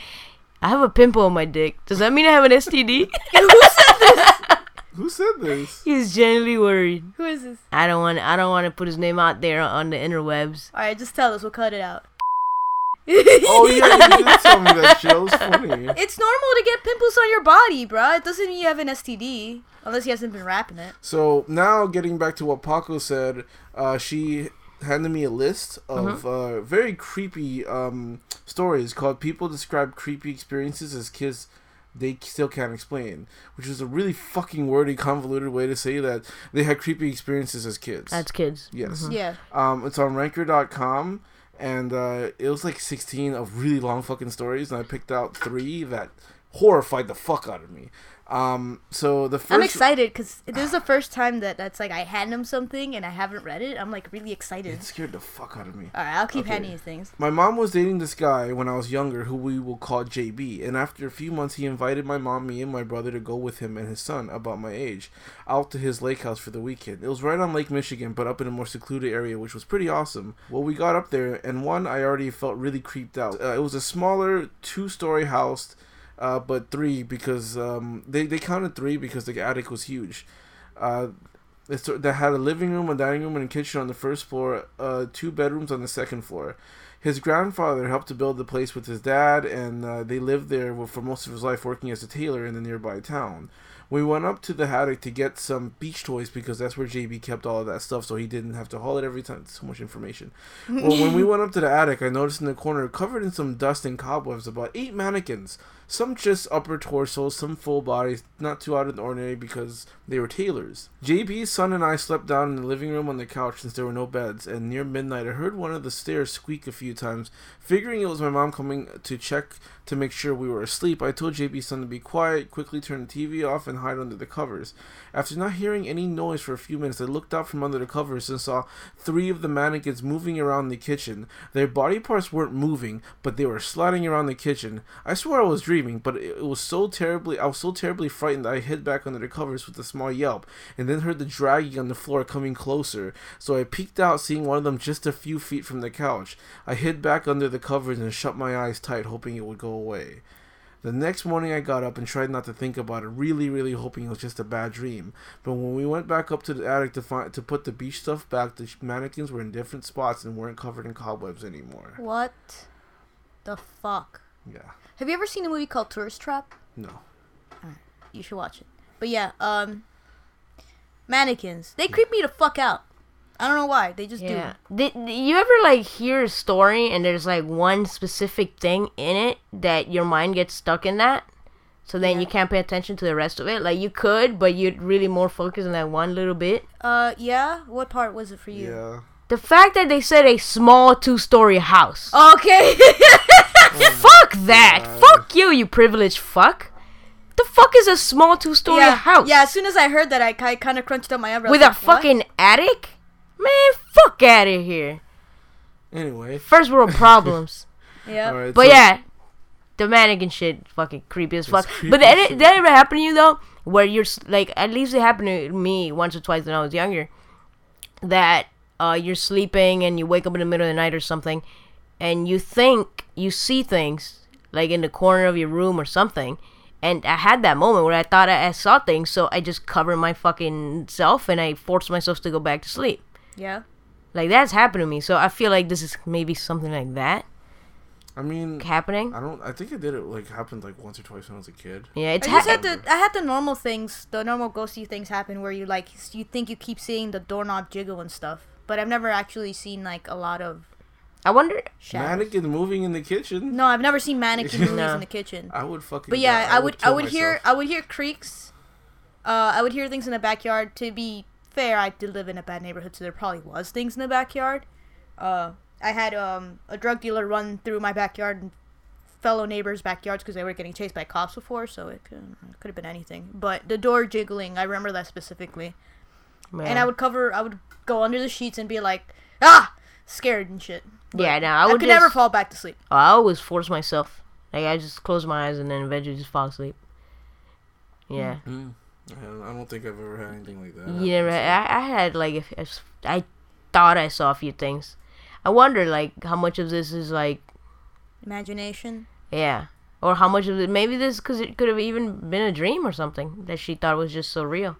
"I have a pimple on my dick. Does that mean I have an STD?" Who said this? He's genuinely worried. Who is this? I don't want. I don't want to put his name out there on the interwebs. All right, just tell us. We'll cut it out. Oh yeah, you did tell me that shit. It was funny. It's normal to get pimples on your body, bruh. It doesn't mean you have an STD unless he hasn't been wrapping it. So now, getting back to what Paco said, uh, she handed me a list of uh, very creepy um, stories called "People Describe Creepy Experiences as Kids." They still can't explain, which is a really fucking wordy, convoluted way to say that they had creepy experiences as kids. That's kids. yes. Yeah. Um, it's on Ranker.com, and uh, it was like 16 of really long fucking stories, and I picked out three that horrified the fuck out of me. Um, so the 1st I'm excited because this is the first time that that's like I hand him something and I haven't read it. I'm like really excited. It scared the fuck out of me. All right, I'll keep Okay. handing you things. My mom was dating this guy when I was younger, who we will call JB. And after a few months, he invited my mom, me, and my brother to go with him and his son, about my age, out to his lake house for the weekend. It was right on Lake Michigan, but up in a more secluded area, which was pretty awesome. Well, we got up there, and one, I already felt really creeped out. Uh, it was a smaller two-story house, uh, but three because um, they they counted three because the attic was huge. Uh, it's, that had a living room, a dining room, and a kitchen on the first floor, uh, two bedrooms on the second floor. His grandfather helped to build the place with his dad, and uh, they lived there for most of his life working as a tailor in the nearby town. We went up to the attic to get some beach toys because that's where JB kept all of that stuff, so he didn't have to haul it every time. So much information. well, when we went up to the attic, I noticed in the corner, covered in some dust and cobwebs, about eight mannequins. Some just upper torsos, some full bodies, not too out of the ordinary because they were tailors. JB's son and I slept down in the living room on the couch since there were no beds, and near midnight I heard one of the stairs squeak a few times. Figuring it was my mom coming to check to make sure we were asleep, I told JB's son to be quiet, quickly turn the TV off, and hide under the covers. After not hearing any noise for a few minutes, I looked out from under the covers and saw three of the mannequins moving around the kitchen. Their body parts weren't moving, but they were sliding around the kitchen. I swore I was dreaming, but it it was so terribly I was so terribly frightened that I hid back under the covers with a small yelp, and then heard the dragging on the floor coming closer. So I peeked out, seeing one of them just a few feet from the couch. I hid back under the covers and shut my eyes tight, hoping it would go away. The next morning, I got up and tried not to think about it, really, really hoping it was just a bad dream. But when we went back up to the attic to find to put the beach stuff back, the mannequins were in different spots and weren't covered in cobwebs anymore. What the fuck? Yeah, Have you ever seen a movie called Tourist Trap? no. You should watch it. But yeah, um, mannequins. They creep me the fuck out. I don't know why. They just Yeah. do. Did, did you ever like hear a story and there's like one specific thing in it that your mind gets stuck in that? So then you can't pay attention to the rest of it. Like you could, but you'd really more focus on that one little bit. Uh, yeah. What part was it for you? Yeah. The fact that they said a small two-story house. Okay. fuck that. God. Fuck you, you privileged fuck. The fuck is a small two-story yeah. house? Yeah. As soon as I heard that, I, kind of crunched up my eyebrows. With a like, what? fucking attic? Man, fuck out of here. Anyway, First world problems. Yeah. all right. But so- yeah, the mannequin shit fucking creepy as fuck. creepy But did it, did that ever happen to you though? Where you're like, at least it happened to me once or twice when I was younger. That uh, you're sleeping and you wake up in the middle of the night or something, and you think you see things like in the corner of your room or something. And I had that moment where I thought I, I saw things, so I just covered my fucking self and I forced myself to go back to sleep. Yeah. Like that's happened to me, so I feel like this is maybe something like that I mean, happening. I don't. I think I did it like happened like once or twice when I was a kid. Yeah, it's I just ha- had the I had the normal things, the normal ghosty things happen where you like you think you keep seeing the doorknob jiggle and stuff, but I've never actually seen like a lot of I wonder. shadows. Mannequin moving in the kitchen. No, I've never seen mannequin movies No. in the kitchen. I would fucking. But yeah, I would I kill would hear. I would hear creaks. Uh, I would hear things in the backyard. To be fair, I did live in a bad neighborhood, so there probably was things in the backyard. Uh, I had um a drug dealer run through my backyard and fellow neighbors' backyards because they were getting chased by cops before, so it could, it could have been anything. But the door jiggling, I remember that specifically. Man. And I would cover, I would go under the sheets and be like, ah, scared and shit. Yeah, no, I I, would could just, never fall back to sleep. I always force myself. Like I just close my eyes and then eventually just fall asleep. Yeah. Mm. I don't think I've ever had anything like that. You never. I, I had like if, if I thought I saw a few things. I wonder like how much of this is like Imagination. yeah, or how much of it maybe this because it could have even been a dream or something that she thought was just so real.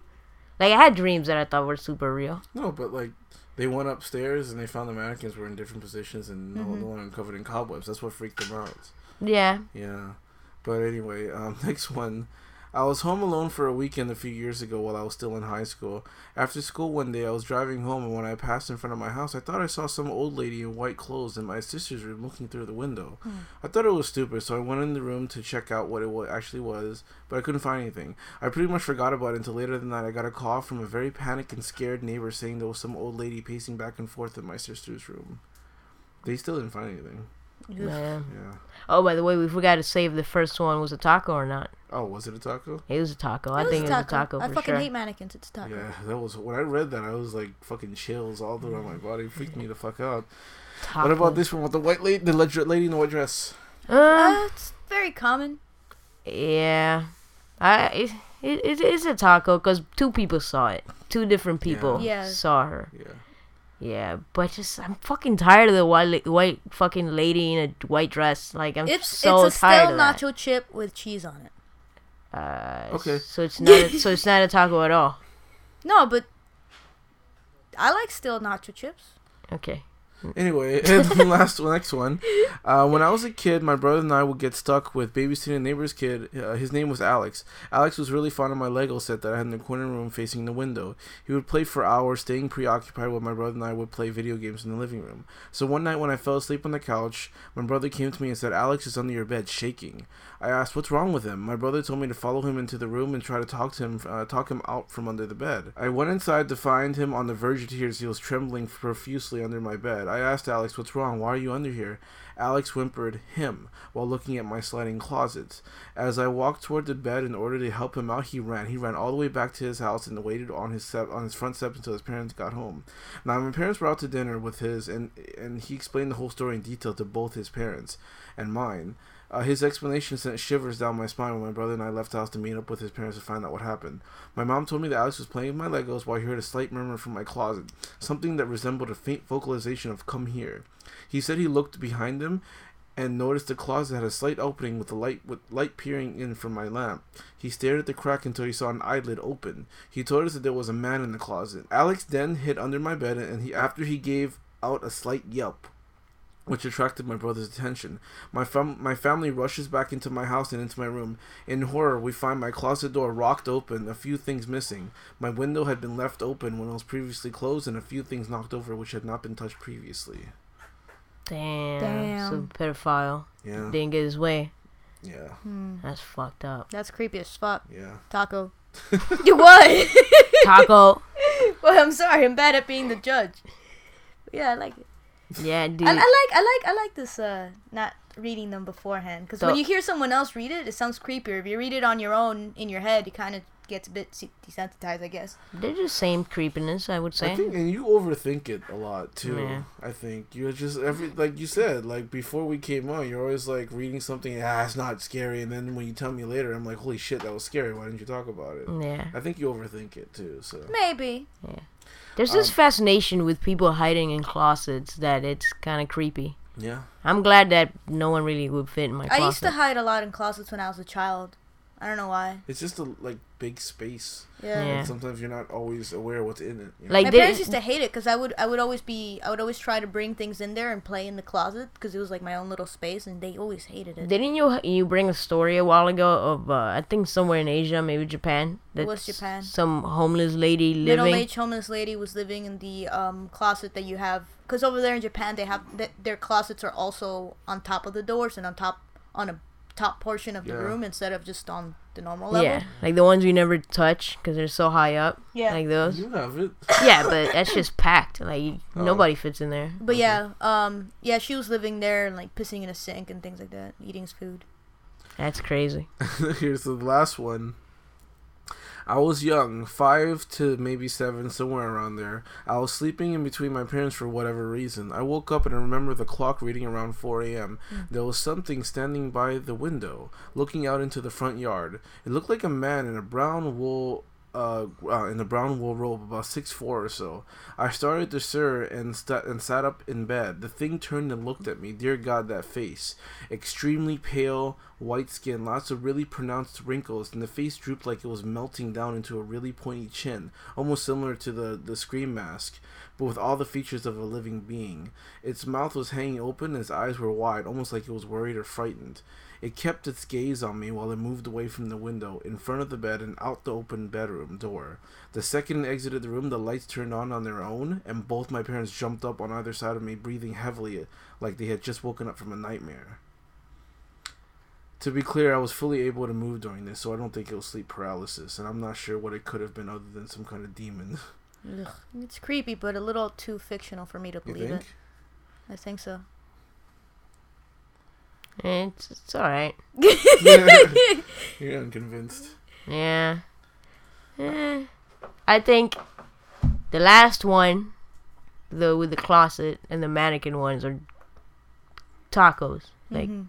Like I had dreams that I thought were super real. No, but like They went upstairs and they found the mannequins were in different positions and Mm-hmm. no, no one covered in cobwebs. That's what freaked them out. Yeah. Yeah. But anyway, um, next one. I was home alone for a weekend a few years ago while I was still in high school. After school one day, I was driving home, and when I passed in front of my house, I thought I saw some old lady in white clothes in my sister's room looking through the window. Hmm. I thought it was stupid, so I went in the room to check out what it actually was, but I couldn't find anything. I pretty much forgot about it until later that night. I got a call from a very panicked and scared neighbor saying there was some old lady pacing back and forth in my sister's room. They still didn't find anything. Yeah. Yeah. Oh, by the way, we forgot to say if the first one was a taco or not. Oh, was it a taco? It was a taco. It I think a it was a taco I for fucking sure. hate mannequins. It's a taco. Yeah, that was when I read that. I was like fucking chills all throughout my body. It freaked me the fuck out. taco. What about this one with the white lady, the leg- lady in the white dress? Uh, Uh, it's very common. yeah. I it, it, it- it's a taco because two people saw it. Two different people Yeah. saw her. Yeah. Yeah, but just I'm fucking tired of the white white fucking lady in a white dress. Like I'm It's so it's a tired stale of that. nacho chip with cheese on it. Uh, Okay. So it's not a, so it's not a taco at all. No, but I like stale nacho chips. Okay. Anyway, and the last one, next one. Uh, when I was a kid, my brother and I would get stuck with babysitting a neighbor's kid. Uh, his name was Alex. Alex was really fond of my Lego set that I had in the corner room facing the window. He would play for hours, staying preoccupied while my brother and I would play video games in the living room. So one night when I fell asleep on the couch, my brother came to me and said, Alex is under your bed, shaking. I asked, "What's wrong with him?" My brother told me to follow him into the room and try to talk to him, uh, talk him out from under the bed. I went inside to find him on the verge of tears. He was trembling profusely under my bed. I asked Alex, "What's wrong? Why are you under here?" Alex whimpered "him" while looking at my sliding closets. As I walked toward the bed in order to help him out, he ran. He ran all the way back to his house and waited on his step on his front steps until his parents got home. Now my parents were out to dinner with his, and and he explained the whole story in detail to both his parents and mine. Uh, his explanation sent shivers down my spine when my brother and I left the house to meet up with his parents to find out what happened. My mom told me that Alex was playing with my Legos while he heard a slight murmur from my closet, something that resembled a faint vocalization of "Come here." He said he looked behind him and noticed the closet had a slight opening with the light with light peering in from my lamp. He stared at the crack until he saw an eyelid open. He told us that there was a man in the closet. Alex then hid under my bed and he after he gave out a slight yelp which attracted my brother's attention. My fam- my family rushes back into my house and into my room. In horror, we find my closet door rocked open, a few things missing. My window had been left open when it was previously closed, and a few things knocked over which had not been touched previously. Damn. Damn. So pedophile Yeah, didn't get his way. yeah, Hmm. That's fucked up. That's creepy as fuck. yeah. Taco. you what? Taco. well, I'm sorry. I'm bad at being the judge. Yeah, I like it. Yeah, dude. I, I like I like I like this uh not reading them beforehand because when you hear someone else read it, it sounds creepier. If you read it on your own in your head, it kind of gets a bit desensitized, I guess. They're the same creepiness, I would say. I think, and you overthink it a lot too. Yeah. I think you're just every like you said, like before we came on, you're always like reading something. Ah, it's not scary, and then when you tell me later, I'm like, holy shit, that was scary. Why didn't you talk about it? yeah. I think you overthink it too. So Maybe. There's this Um, fascination with people hiding in closets that it's kind of creepy. yeah, I'm glad that no one really would fit in my closet. I used to hide a lot in closets when I was a child. I don't know why. it's just a like big space. Yeah. Yeah. And sometimes you're not always aware what's in it. you know? Like My parents used to hate it because I would I would always be I would always try to bring things in there and play in the closet because it was like my own little space and they always hated it. Didn't you you bring a story a while ago of uh, I think somewhere in Asia, maybe Japan, that was Japan. some homeless lady living Middle aged homeless lady was living in the um, closet that you have because over there in Japan they have th- their closets are also on top of the doors and on top on a top portion of the Yeah. room instead of just on the normal level. Yeah, like the ones you never touch because they're so high up. Yeah. like those. you have it. yeah, but that's just packed. Like you- Oh. nobody fits in there. But yeah, um, yeah, she was living there and like pissing in a sink and things like that, eating his food. That's crazy. Here's the last one. I was young, five to maybe seven, somewhere around there. I was sleeping in between my parents for whatever reason. I woke up and I remember the clock reading around 4 a.m. Hmm. There was something standing by the window, looking out into the front yard. It looked like a man in a brown wool uh, uh, in the brown wool robe, about six four or so. I started to stir and st- and sat up in bed. The thing turned and looked at me. Dear God, that face! Extremely pale, white skin, lots of really pronounced wrinkles, and the face drooped like it was melting down into a really pointy chin, almost similar to the the scream mask, but with all the features of a living being. Its mouth was hanging open, and its eyes were wide, almost like it was worried or frightened. It kept its gaze on me while it moved away from the window, in front of the bed, and out the open bedroom door. The second it exited the room, the lights turned on on their own, and both my parents jumped up on either side of me, breathing heavily, like they had just woken up from a nightmare. To be clear, I was fully able to move during this, so I don't think it was sleep paralysis, and I'm not sure what it could have been other than some kind of demon. Ugh, it's creepy, but a little too fictional for me to You believe think? it. I think so. It's it's all right. You're unconvinced. Yeah. Eh. I think the last one, the with the closet and the mannequin ones are tacos, like Mhm.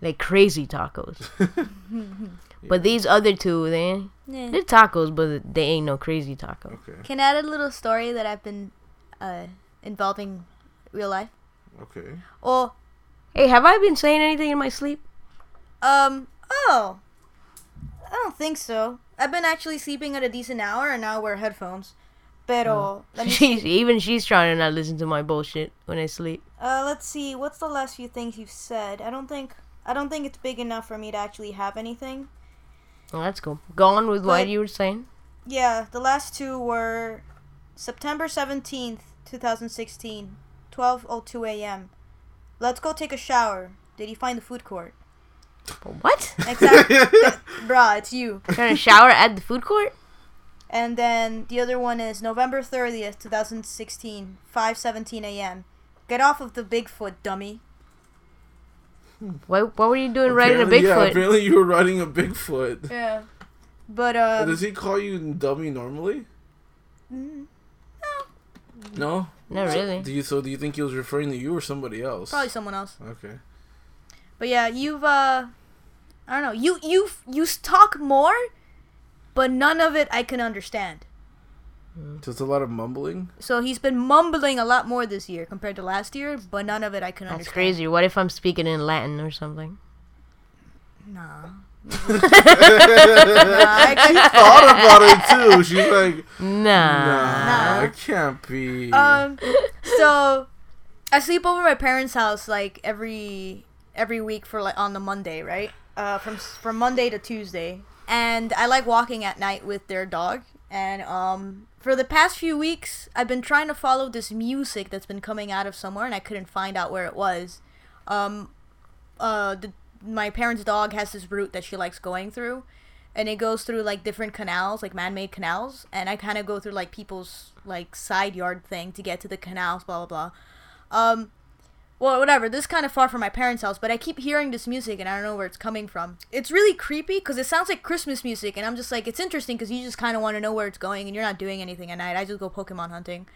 like crazy tacos. But these other two, they Yeah. they're tacos, but they ain't no crazy taco. Okay. Can I add a little story that I've been uh, involving real life? Okay. Or Hey, have I been saying anything in my sleep? Um, oh. I don't think so. I've been actually sleeping at a decent hour and now I wear headphones. Pero, She's even she's trying to not listen to my bullshit when I sleep. uh let's see. What's the last few things you've said? I don't think I don't think it's big enough for me to actually have anything. Well, that's cool. Go on with what you were saying. Yeah, the last two were September 17th, 2016, 12:02 a.m. Let's go take a shower. Did you find the food court? What? Exactly. Bruh, it's you. trying to shower at the food court? And then the other one is November 30th, 2016, 5:17 a.m. Get off of the Bigfoot, dummy. What what were you doing riding a Apparently- Yeah, Bigfoot? apparently you were riding a Bigfoot. Yeah. But uh Does he call you dummy normally? mm, No. Not really. Do you so? Do you think he was referring to you or somebody else? probably someone else. Okay. But yeah, you've uh I don't know. You you you talk more, but none of it I can understand. So it's a lot of mumbling. So he's been mumbling a lot more this year compared to last year, but none of it I can That's understand. crazy. What if I'm speaking in Latin or something? Nah. Nah, I can- Thought about it too. She's like, Nah. nah, Nah. it can't be. um so I sleep over my parents' house like every every week for like on the Monday, right? Uh from from Monday to Tuesday. And I like walking at night with their dog and um for the past few weeks I've been trying to follow this music that's been coming out of somewhere and I couldn't find out where it was. Um uh the my parents' dog has this route that she likes going through and it goes through like different canals, like man-made canals, and I kind of go through like people's like side yard thing to get to the canals, blah blah blah. Um, well, whatever. This is kind of far from my parents' house, but I keep hearing this music and I don't know where it's coming from. It's really creepy because it sounds like Christmas music, and I'm just like, it's interesting because you just kind of want to know where it's going, and you're not doing anything at night. I just go Pokemon hunting.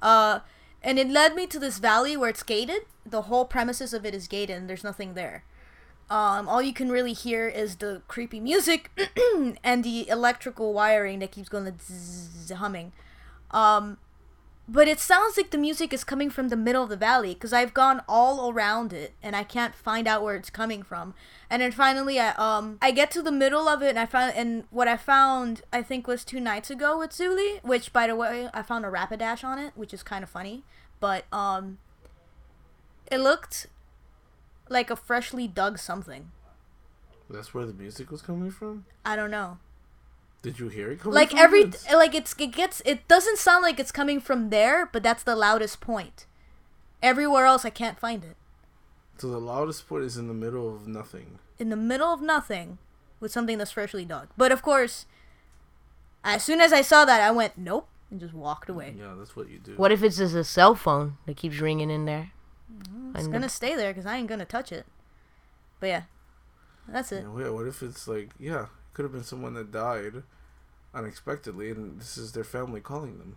Uh, and it led me to this valley where it's gated. The whole premises of it is gated, and there's nothing there. Um, all you can really hear is the creepy music and the electrical wiring that keeps going zzz, humming. Um, but it sounds like the music is coming from the middle of the valley because I've gone all around it and I can't find out where it's coming from. And then finally, I um I get to the middle of it and I found and what I found I think was two nights ago with Zuli, which by the way I found a Rapidash on it, which is kind of funny. But um, it looked like a freshly dug something. That's where the music was coming from. I don't know. Did you hear it coming? like from? every It's- like it's it gets it doesn't sound like it's coming from there, but that's the loudest point. Everywhere else I can't find it. So the loudest point is in the middle of nothing. In the middle of nothing with something that's freshly dug. But of course, as soon as I saw that, I went nope and just walked away. Yeah, that's what you do. What if it's just a cell phone that keeps ringing in there? It's And gonna stay there because I ain't gonna touch it. But yeah, that's it. Yeah, what if it's like, yeah, it could have been someone that died unexpectedly, and this is their family calling them.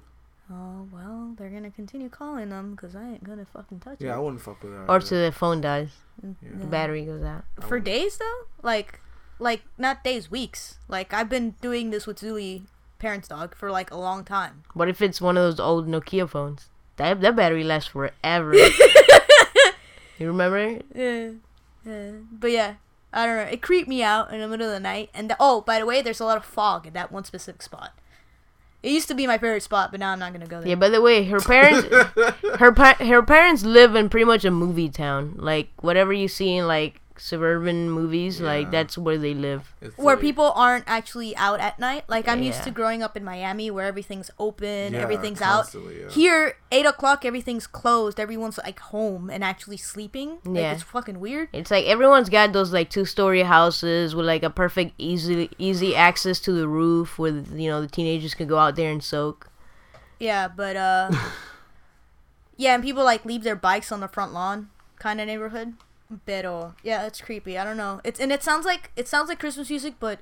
Oh well, they're gonna continue calling them because I ain't gonna fucking touch it. Yeah, I it. wouldn't fuck with that. Or either. till the phone dies, Mm, Yeah. the battery goes out. I For wouldn't- days though, like like not days, weeks. Like I've been doing this with Zuli, parents' dog, for like a long time. What if it's one of those old Nokia phones? That that battery lasts forever. you remember? Yeah. yeah. But yeah, I don't know. It creeped me out in the middle of the night. And the, oh, by the way, there's a lot of fog at that one specific spot. It used to be my favorite spot, but now I'm not gonna go there. Yeah. By the way, her parents, her pa- her parents live in pretty much a movie town. Like whatever you see in like suburban movies, like that's where they live. It's where like- people aren't actually out at night. Like I'm used to growing up in Miami, where everything's open, Yeah, everything's out. yeah. Here, eight o'clock, everything's closed. Everyone's like home and actually sleeping. Like, Yeah. it's fucking weird. It's like everyone's got those like two story houses with like a perfect easy easy access to the roof where you know the teenagers can go out there and soak. Yeah, but uh, yeah, and people like leave their bikes on the front lawn, kind of neighborhood. Pero yeah, it's creepy. I don't know. It's and it sounds like it sounds like Christmas music, but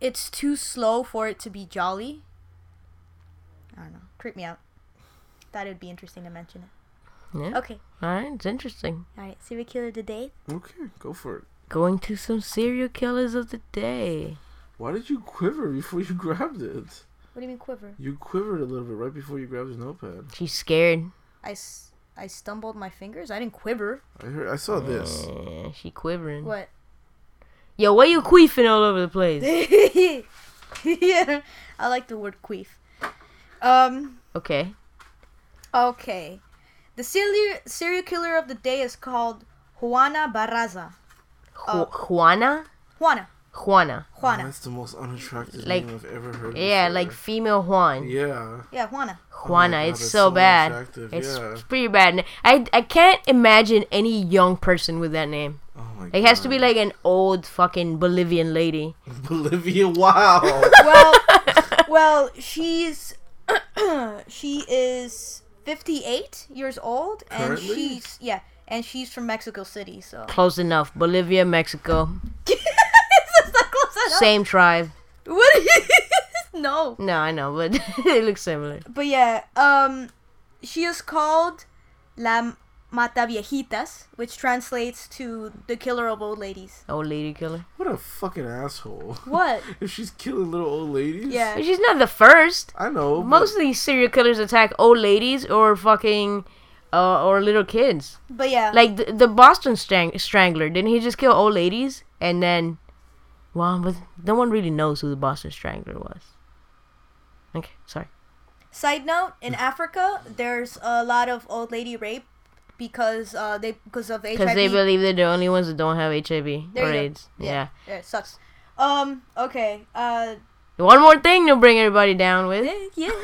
it's too slow for it to be jolly. I don't know. Creep me out. Thought it'd be interesting to mention it. Yeah. Okay. All right, it's interesting. All right. Serial killer of the day. Okay, go for it. Going to some serial killers of the day. Why did you quiver before you grabbed it? What do you mean quiver? You quivered a little bit right before you grabbed his notepad. She's scared. I, s- I stumbled my fingers. I didn't quiver. I heard. I saw this. Yeah, she quivering. What? Yo, why you queefing all over the place? yeah, I like the word queef. Um. Okay. Okay. The serial serial killer of the day is called Juana Barraza. Ju- Juana? Juana. Juana. Juana. That's the most unattractive Like- name I've ever heard. Yeah, before. like female Juan. Yeah. Yeah, Juana. Oh Juana, God, it's that's so, so bad. unattractive, It's, yeah. pretty bad. I I can't imagine any young person with that name. Oh my. It has to be like an old fucking Bolivian lady. Bolivia. Wow. Well, well, she's she is 58 years old and she's yeah, and she's from Mexico City, so Close enough. Bolivia, Mexico. It's not close enough. Same tribe. What? no. No, I know, but it looks similar. But yeah, um, she is called La Mata Viejitas, which translates to the killer of old ladies. Old lady killer. what a fucking asshole. What? If she's killing little old ladies. Yeah. She's not the first. I know. but- Most of these serial killers attack old ladies or fucking uh, or little kids. But yeah, Like the, the Boston strang- Strangler, didn't he just kill old ladies and then? Well, but no one really knows who the Boston Strangler was. Okay, sorry. Side note: In Africa, there's a lot of old lady rape because uh they because of HIV. Because they believe they're the only ones that don't have HIV There or go. Yeah. yeah, it sucks. Um. Okay. Uh. One more thing to bring everybody down with. Yeah.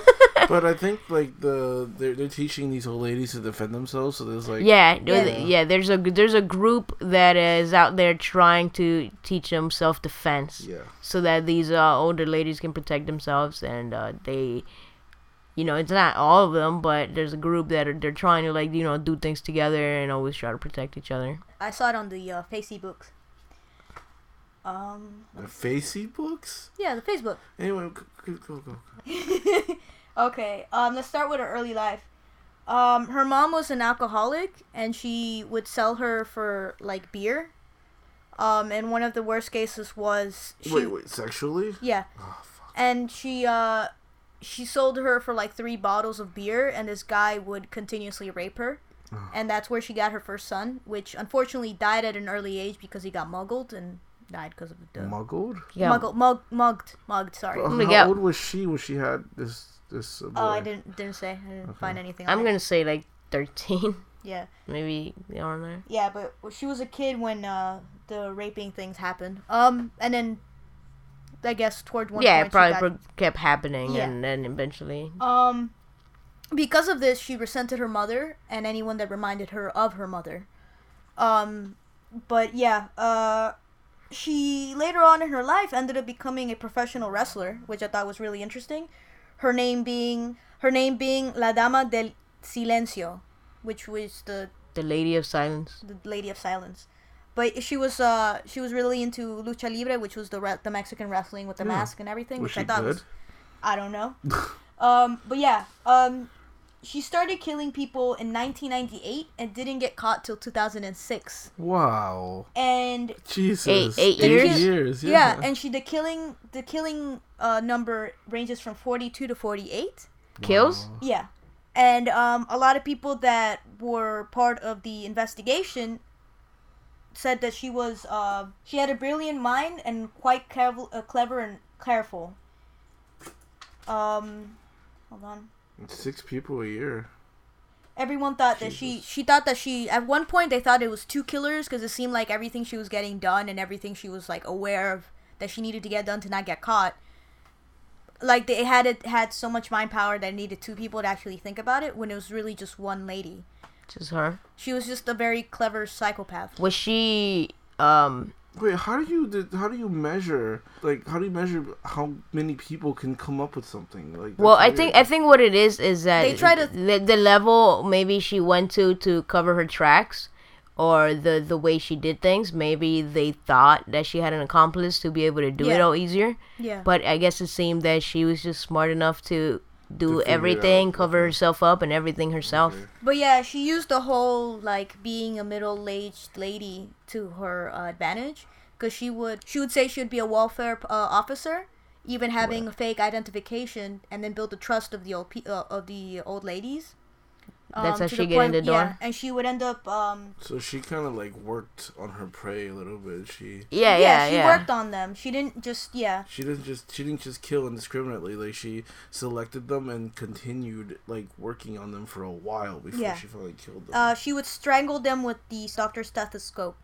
But I think like the they're, they're teaching these old ladies to defend themselves. So there's like Yeah, Yeah. yeah, yeah. There's a there's a group that is out there trying to teach them self defense, yeah. so that these uh, older ladies can protect themselves, and uh, they, you know, it's not all of them, but there's a group that are they're trying to like you know do things together and always try to protect each other. I saw it on the uh, Facey books. Um. The Facey books. Yeah, the Facebook. Anyway, go go go. Okay, um, let's start with her early life. Um, her mom was an alcoholic, and she would sell her for like beer. Um, and one of the worst cases was she, Wait, wait, sexually? yeah, Oh fuck. and she uh, she sold her for like three bottles of beer, and this guy would continuously rape her, and that's where she got her first son, which unfortunately died at an early age because he got muggled and died because of the Muggled. Yeah, muggled, mug, mugged, mugged. Sorry. Gonna how get- old was she when she had this this? Uh, boy? Oh, I didn't didn't say. I didn't find anything. On I'm it. gonna say like thirteen, Yeah. maybe on there. Yeah, but she was a kid when uh, the raping things happened. Um, and then I guess toward one yeah, it point she probably got- pro- kept happening, Yeah. and then eventually, um, because of this, she resented her mother and anyone that reminded her of her mother. Um, but yeah, uh, she later on in her life ended up becoming a professional wrestler, which I thought was really interesting. Her name being her name being La Dama del Silencio, which was the the Lady of Silence. the Lady of Silence. But she was uh she was really into lucha libre, which was the re- the Mexican wrestling with the Yeah. mask and everything, was which she I thought good? was I don't know. um, but yeah, um, she started killing people in 1998 and didn't get caught till 2006. Wow. And Jesus. eight years? years. yeah, Yeah. and she the killing the killing uh, number ranges from 42 to 48. Kills? Wow. Yeah. And um, a lot of people that were part of the investigation said that she was uh, she had a brilliant mind and quite clever, uh, clever and careful. Um, hold on. Six people a year. Everyone thought that she she thought that she at one point they thought it was two killers because it seemed like everything she was getting done and everything she was like aware of that she needed to get done to not get caught. Like they had it had so much mind power that it needed two people to actually think about it when it was really just one lady. Just her. She was just a very clever psychopath. Was she um Wait, how do you did- how do you measure like how do you measure how many people can come up with something like? well I think. I think what it is is that They try to- the, the level maybe she went to to cover her tracks or the the way she did things maybe they thought that she had an accomplice to be able to do it all easier Yeah. but I guess it seemed that she was just smart enough to do everything, cover herself up and everything herself. Okay. But yeah, she used the whole like being a middle-aged lady to her uh, advantage because she would she would say she would be a welfare uh, officer, even having a fake identification, and then build the trust of the old pe- uh, of the old ladies. That's how she the get in the door? Yeah, and she would end up. Um, So she kind of like worked on her prey a little bit. She Yeah, yeah, yeah, she yeah. worked on them. She didn't just yeah. she didn't just she didn't just kill indiscriminately. Like she selected them and continued like working on them for a while before Yeah. she finally killed them. Uh, she would strangle them with the doctor stethoscope.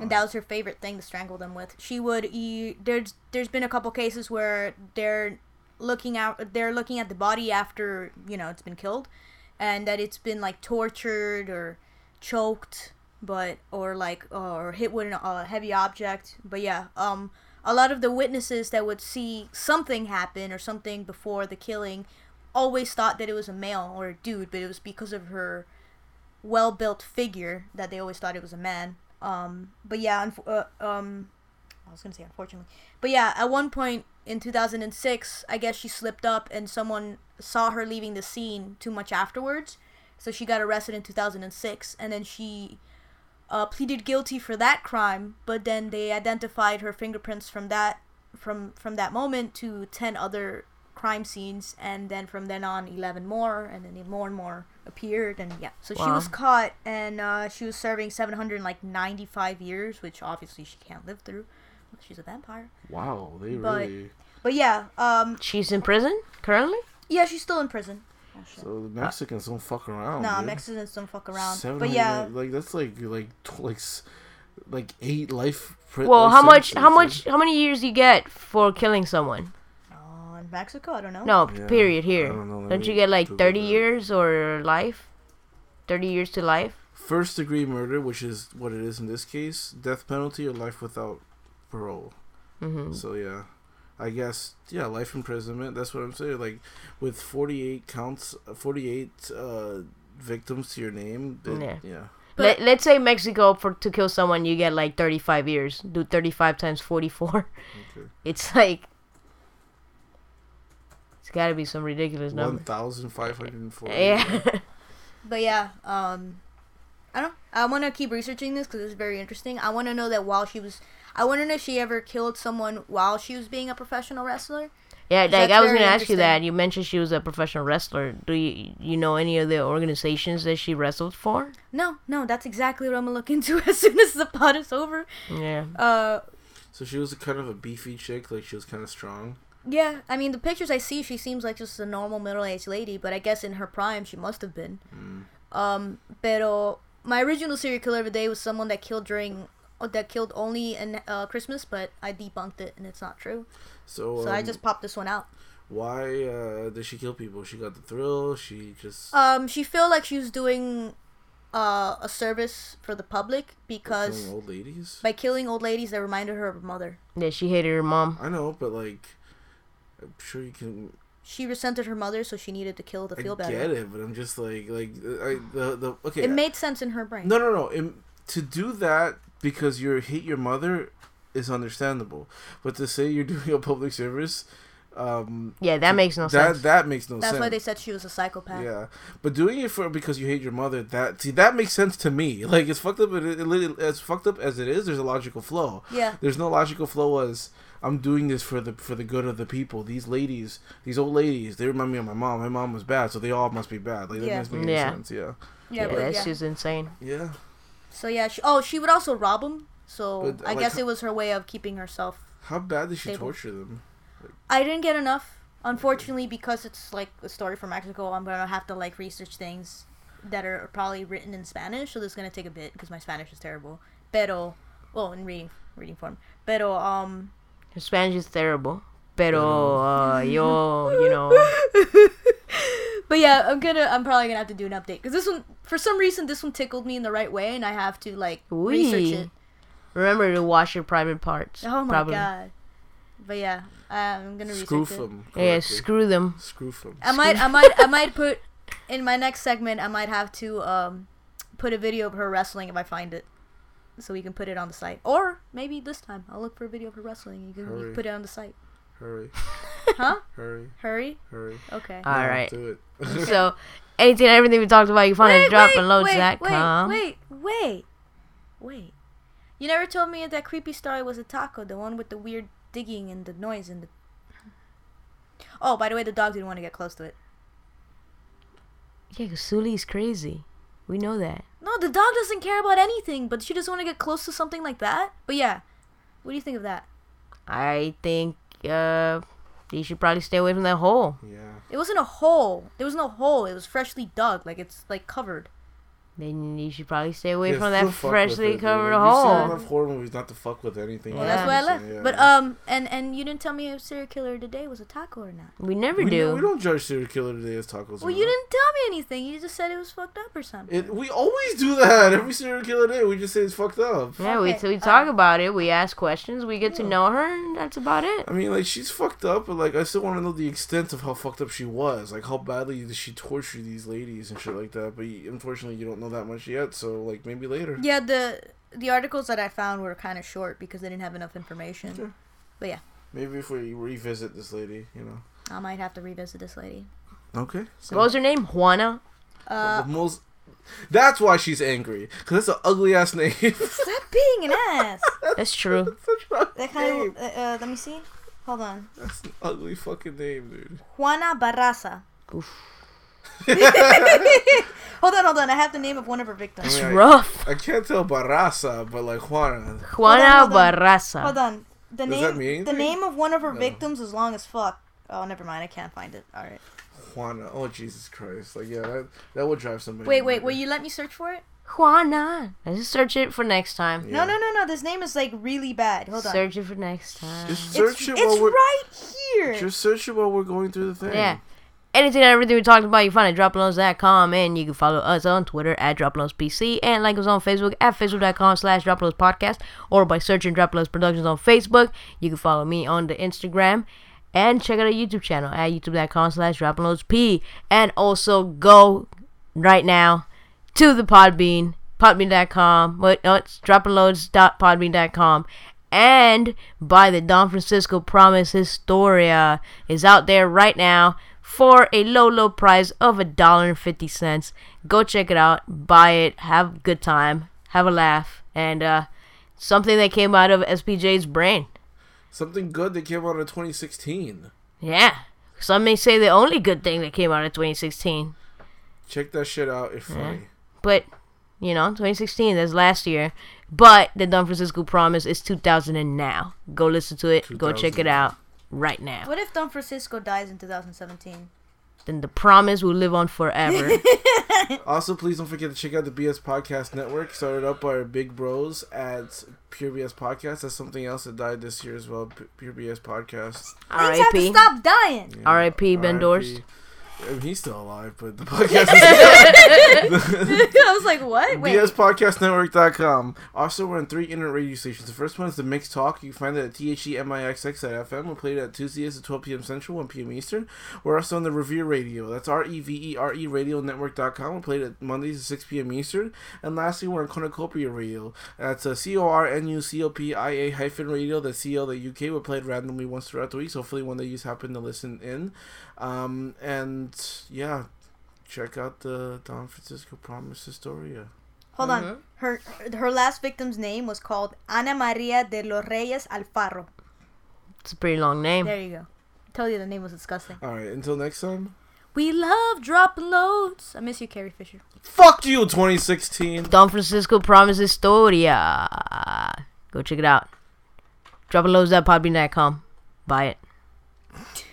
and that was her favorite thing to strangle them with. She would e- there's there's been a couple cases where they're looking out they're looking at the body after you know it's been killed, and that it's been like tortured or choked, but or like or hit with a uh, heavy object. But yeah, um, a lot of the witnesses that would see something happen or something before the killing always thought that it was a male or a dude, but it was because of her well built figure that they always thought it was a man. Um, but yeah, uh, um, I was gonna say unfortunately, but yeah, at one point in 2006, I guess she slipped up and someone saw her leaving the scene too much afterwards, so she got arrested in 2006, and then she uh, pleaded guilty for that crime, but then they identified her fingerprints from that from from that moment to 10 other crime scenes and then from then on 11 more and then more and more appeared and yeah. So she was caught and uh, she was serving 795 years which obviously she can't live through she's a vampire wow, they but- really. but yeah um She's in prison currently. yeah she's still in prison oh. So the Mexicans don't fuck around. nah dude. mexicans don't fuck around Seven but yeah like that's like like like like eight life. pri- Well, life how much? How sentences, much? How many years you get for killing someone? uh, in mexico i don't know No, Yeah, period. I Here, don't know, don't you get like thirty that. years or life? Thirty years to life. First degree murder, which is what it is in this case, death penalty or life without parole. hmm So yeah, I guess yeah, life imprisonment. That's what I'm saying. Like with 48 counts, 48 uh, victims to your name. then- Yeah. yeah. Let, let's say Mexico for to kill someone you get like 35 years. Do 35 times 44. Okay. It's like it's got to be some ridiculous number. thousand five hundred and forty. Yeah. But yeah, um, I don't. I want to keep researching this because it's very interesting. I want to know that while she was, I want to know if she ever killed someone while she was being a professional wrestler. Yeah, like I was gonna ask you that. You mentioned she was a professional wrestler. Do you you know any of the organizations that she wrestled for? No, no, that's exactly what I'm gonna look into as soon as the pod is over. Yeah. Uh, So she was a kind of a beefy chick. Like she was kind of strong. yeah. I mean, the pictures I see, she seems like just a normal middle-aged lady. But I guess in her prime, she must have been. Mm. Um, pero my original serial killer of the day was someone that killed during. Uh, That killed only in uh, Christmas, but I debunked it and it's not true. So, So I um, just popped this one out. why uh, did she kill people? She got the thrill. She just Um, she felt like she was doing uh, a service for the public because killing old ladies. by killing old ladies that reminded her of her mother. Yeah, she hated her mom. I know, but like, I'm sure you can. She resented her mother, so she needed to kill to feel I better. get it, but I'm just like, like, I the the okay. It made sense in her brain. No, no, no. Im to do that because you hate your mother is understandable, but to say you're doing a public service, Um, Yeah, that makes no that sense. that makes no That's sense. That's why they said she was a psychopath. Yeah, but doing it for because you hate your mother, that see that makes sense to me. Like it's fucked up. It, it, it, as fucked up as it is, there's a logical flow. Yeah. There's no logical flow as I'm doing this for the for the good of the people. These ladies, these old ladies, they remind me of my mom. My mom was bad, so they all must be bad. Like that Yeah. doesn't make any Yeah. sense. Yeah, Yeah, yeah, but that's yeah. just insane. yeah. So yeah. She, oh, she would also rob them. So But, I like, guess how- it was her way of keeping herself. How bad did she Stable. torture them? I didn't get enough, unfortunately, because it's like a story from Mexico. I'm gonna have to like research things that are probably written in Spanish, so this is gonna take a bit because my Spanish is terrible. Pero, well, in reading reading form. Pero um, Her Spanish is terrible. Pero, uh, yo, you know. but yeah, I'm gonna I'm probably gonna have to do an update because this one for some reason this one tickled me in the right way, and I have to like research it. Remember to wash your private parts. Oh my probably. god. But yeah, I'm gonna Screw research it. them. Yeah, screw them. Screw them. I might, I might, I might put in my next segment. I might have to um, put a video of her wrestling if I find it, so we can put it on the site. Or maybe this time I'll look for a video of her wrestling. You can, you Hurry. can put it on the site. Hurry, Huh? hurry, Hurry. hurry. Okay. All No, right. Do it. So, anything, everything we talked about, you find wait, dropandloads.com. wait, wait, wait, wait. You never told me that creepy story was a taco, the one with the weird digging and the noise and the. Oh, by the way, the dog didn't want to get close to it. Yeah, because Suli's crazy. We know that. No, the dog doesn't care about anything, but she doesn't want to get close to something like that. But yeah, what do you think of that? I think uh, you should probably stay away from that hole. yeah. It wasn't a hole. There was no hole. It was freshly dug. Like it's like covered. Then you should probably stay away Yeah, from that fuck with freshly it, dude. covered Like, You've seen hole. enough horror movies not to fuck with anything. Well, Yeah. that's why I left. Yeah. But um, and and you didn't tell me if serial killer today was a taco or not. We never we, do. don't- we don't judge serial killer today as tacos. Well, or you not. didn't tell me anything. You just said it was fucked up or something. It, we always do that every serial killer day. We just say it's fucked up. yeah, we, Okay, so we talk um, about it. We ask questions. We get to know her, and that's about it. I mean, like she's fucked up, but like I still want to know the extent of how fucked up she was. Like how badly did she torture these ladies and shit like that. But you- unfortunately, you don't know that much yet. So like maybe later. Yeah, the the articles that I found were kind of short because they didn't have enough information. Sure. But yeah, Maybe if we revisit this lady, you know. I might have to revisit this lady. Okay. What was her name? Juana. Uh, the most. That's why she's angry. Cause that's an ugly ass name. stop being an ass. That's true. Such an ugly That kind of. Uh, uh, let me see. Hold on. That's an ugly fucking name, dude. Juana Barraza. Oof. Hold on, hold on. I have the name of one of her victims. It's Right. rough. I can't tell Barraza, but like Juana. Juana hold on. Barraza. Hold on. The Does name. that mean the name of one of her No. victims is long as fuck. Oh, never mind. I can't find it. All right. Juana. Oh Jesus Christ! Like yeah, that that would drive somebody. Wait, wait. murder. Will you let me search for it? Juana. Let's just search it for next time. Yeah. No, no, no, no. This name is like really bad. Hold on. Search it for next time. Just It's, search it it's we're right here. just search it while we're going through the thing. Yeah. Anything and everything we talked about, you find at droploads.com and you can follow us on Twitter at droploadspc and like us on Facebook at facebook.com slash droploadspodcast or by searching Droploads Productions on Facebook. You can follow me on the Instagram and check out our YouTube channel at youtube.com slash droploadsp and also go right now to the Podbean, podbean.com, but no, it's droploads.podbean.com and by the Don Francisco Promise Historia is out there right now for a low, low price of a dollar and fifty cents. Go check it out, buy it, have a good time, have a laugh, and uh, something that came out of SPJ's brain. Something good that came out of 2016. Yeah, some may say the only good thing that came out of 2016, Check that shit out. if It's funny. but you know, 2016 that's last year. But the Don Francisco Promise is 2000 and now. Go listen to it. Go check it out right now. What if Don Francisco dies in 2017? Then the promise will live on forever. Also, please don't forget to check out the BS Podcast Network, started up by our big bros at Pure BS Podcast. That's something else that died this year as well. P- Pure BS Podcast. Things have R.I.P. stop dying. Yeah. R.I.P. Ben R.I.P. Dorst. I mean, he's still alive, but the podcast is I was like, what? Wait. BSPodcastNetwork.com. Also, we're on three internet radio stations. The first one is the Mix Talk. You can find it at THEMIXX.FM. We play it at Tuesdays at 12 p.m. Central, 1 p.m. Eastern. We're also on the Revere Radio. That's R E V E R E Radio Network.com. We play it at Mondays at 6 p.m. Eastern. And lastly, we're on Cornucopia Radio. That's uh, C O R N U C O P I A hyphen radio. That's CL the UK. We play it randomly once throughout the week. So hopefully, one that you happen to listen in. Um, and yeah, check out the Don Francisco Promise Historia. Hold on. Her her last victim's name was called Ana Maria de los Reyes Alfaro. It's a pretty long name. There you go. I told you the name was disgusting. All right, until next time. We love dropping loads. I miss you, Carrie Fisher. Fuck you, 2016. Don Francisco Promise Historia. Go check it out. Droppingloads.podbean.com. Buy it.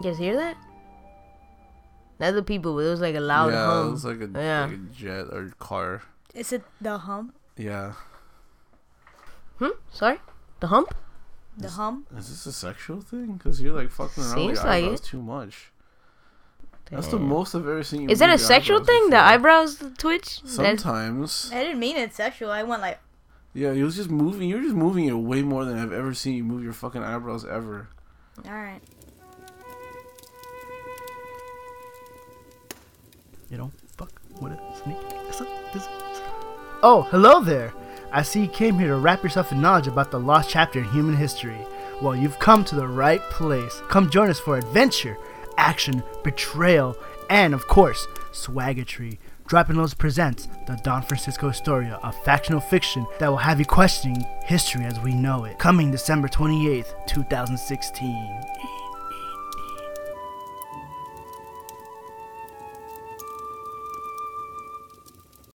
You guys hear that? Not the people, but it was like a loud yeah, hum. it was like a, Yeah. like a jet or car. Is it the hum? Yeah. Hmm? Sorry? The hump? The hum? Is this a sexual thing? Because you're like fucking around Seems with your like eyebrows it. too much. That's the most I've ever seen you. Is that a sexual eyebrows thing? The before. eyebrows twitch? That- Sometimes. I didn't mean it sexual. I went like, Yeah, you was just moving. You were just moving it way more than I've ever seen you move your fucking eyebrows ever. all right. You know, fuck with a sneak. Oh, hello there! I see you came here to wrap yourself in knowledge about the lost chapter in human history. Well, you've come to the right place. Come join us for adventure, action, betrayal, and of course, swaggetry. Dropping Loads presents the Don Francisco Historia, a factional fiction that will have you questioning history as we know it. Coming December 28th, 2016.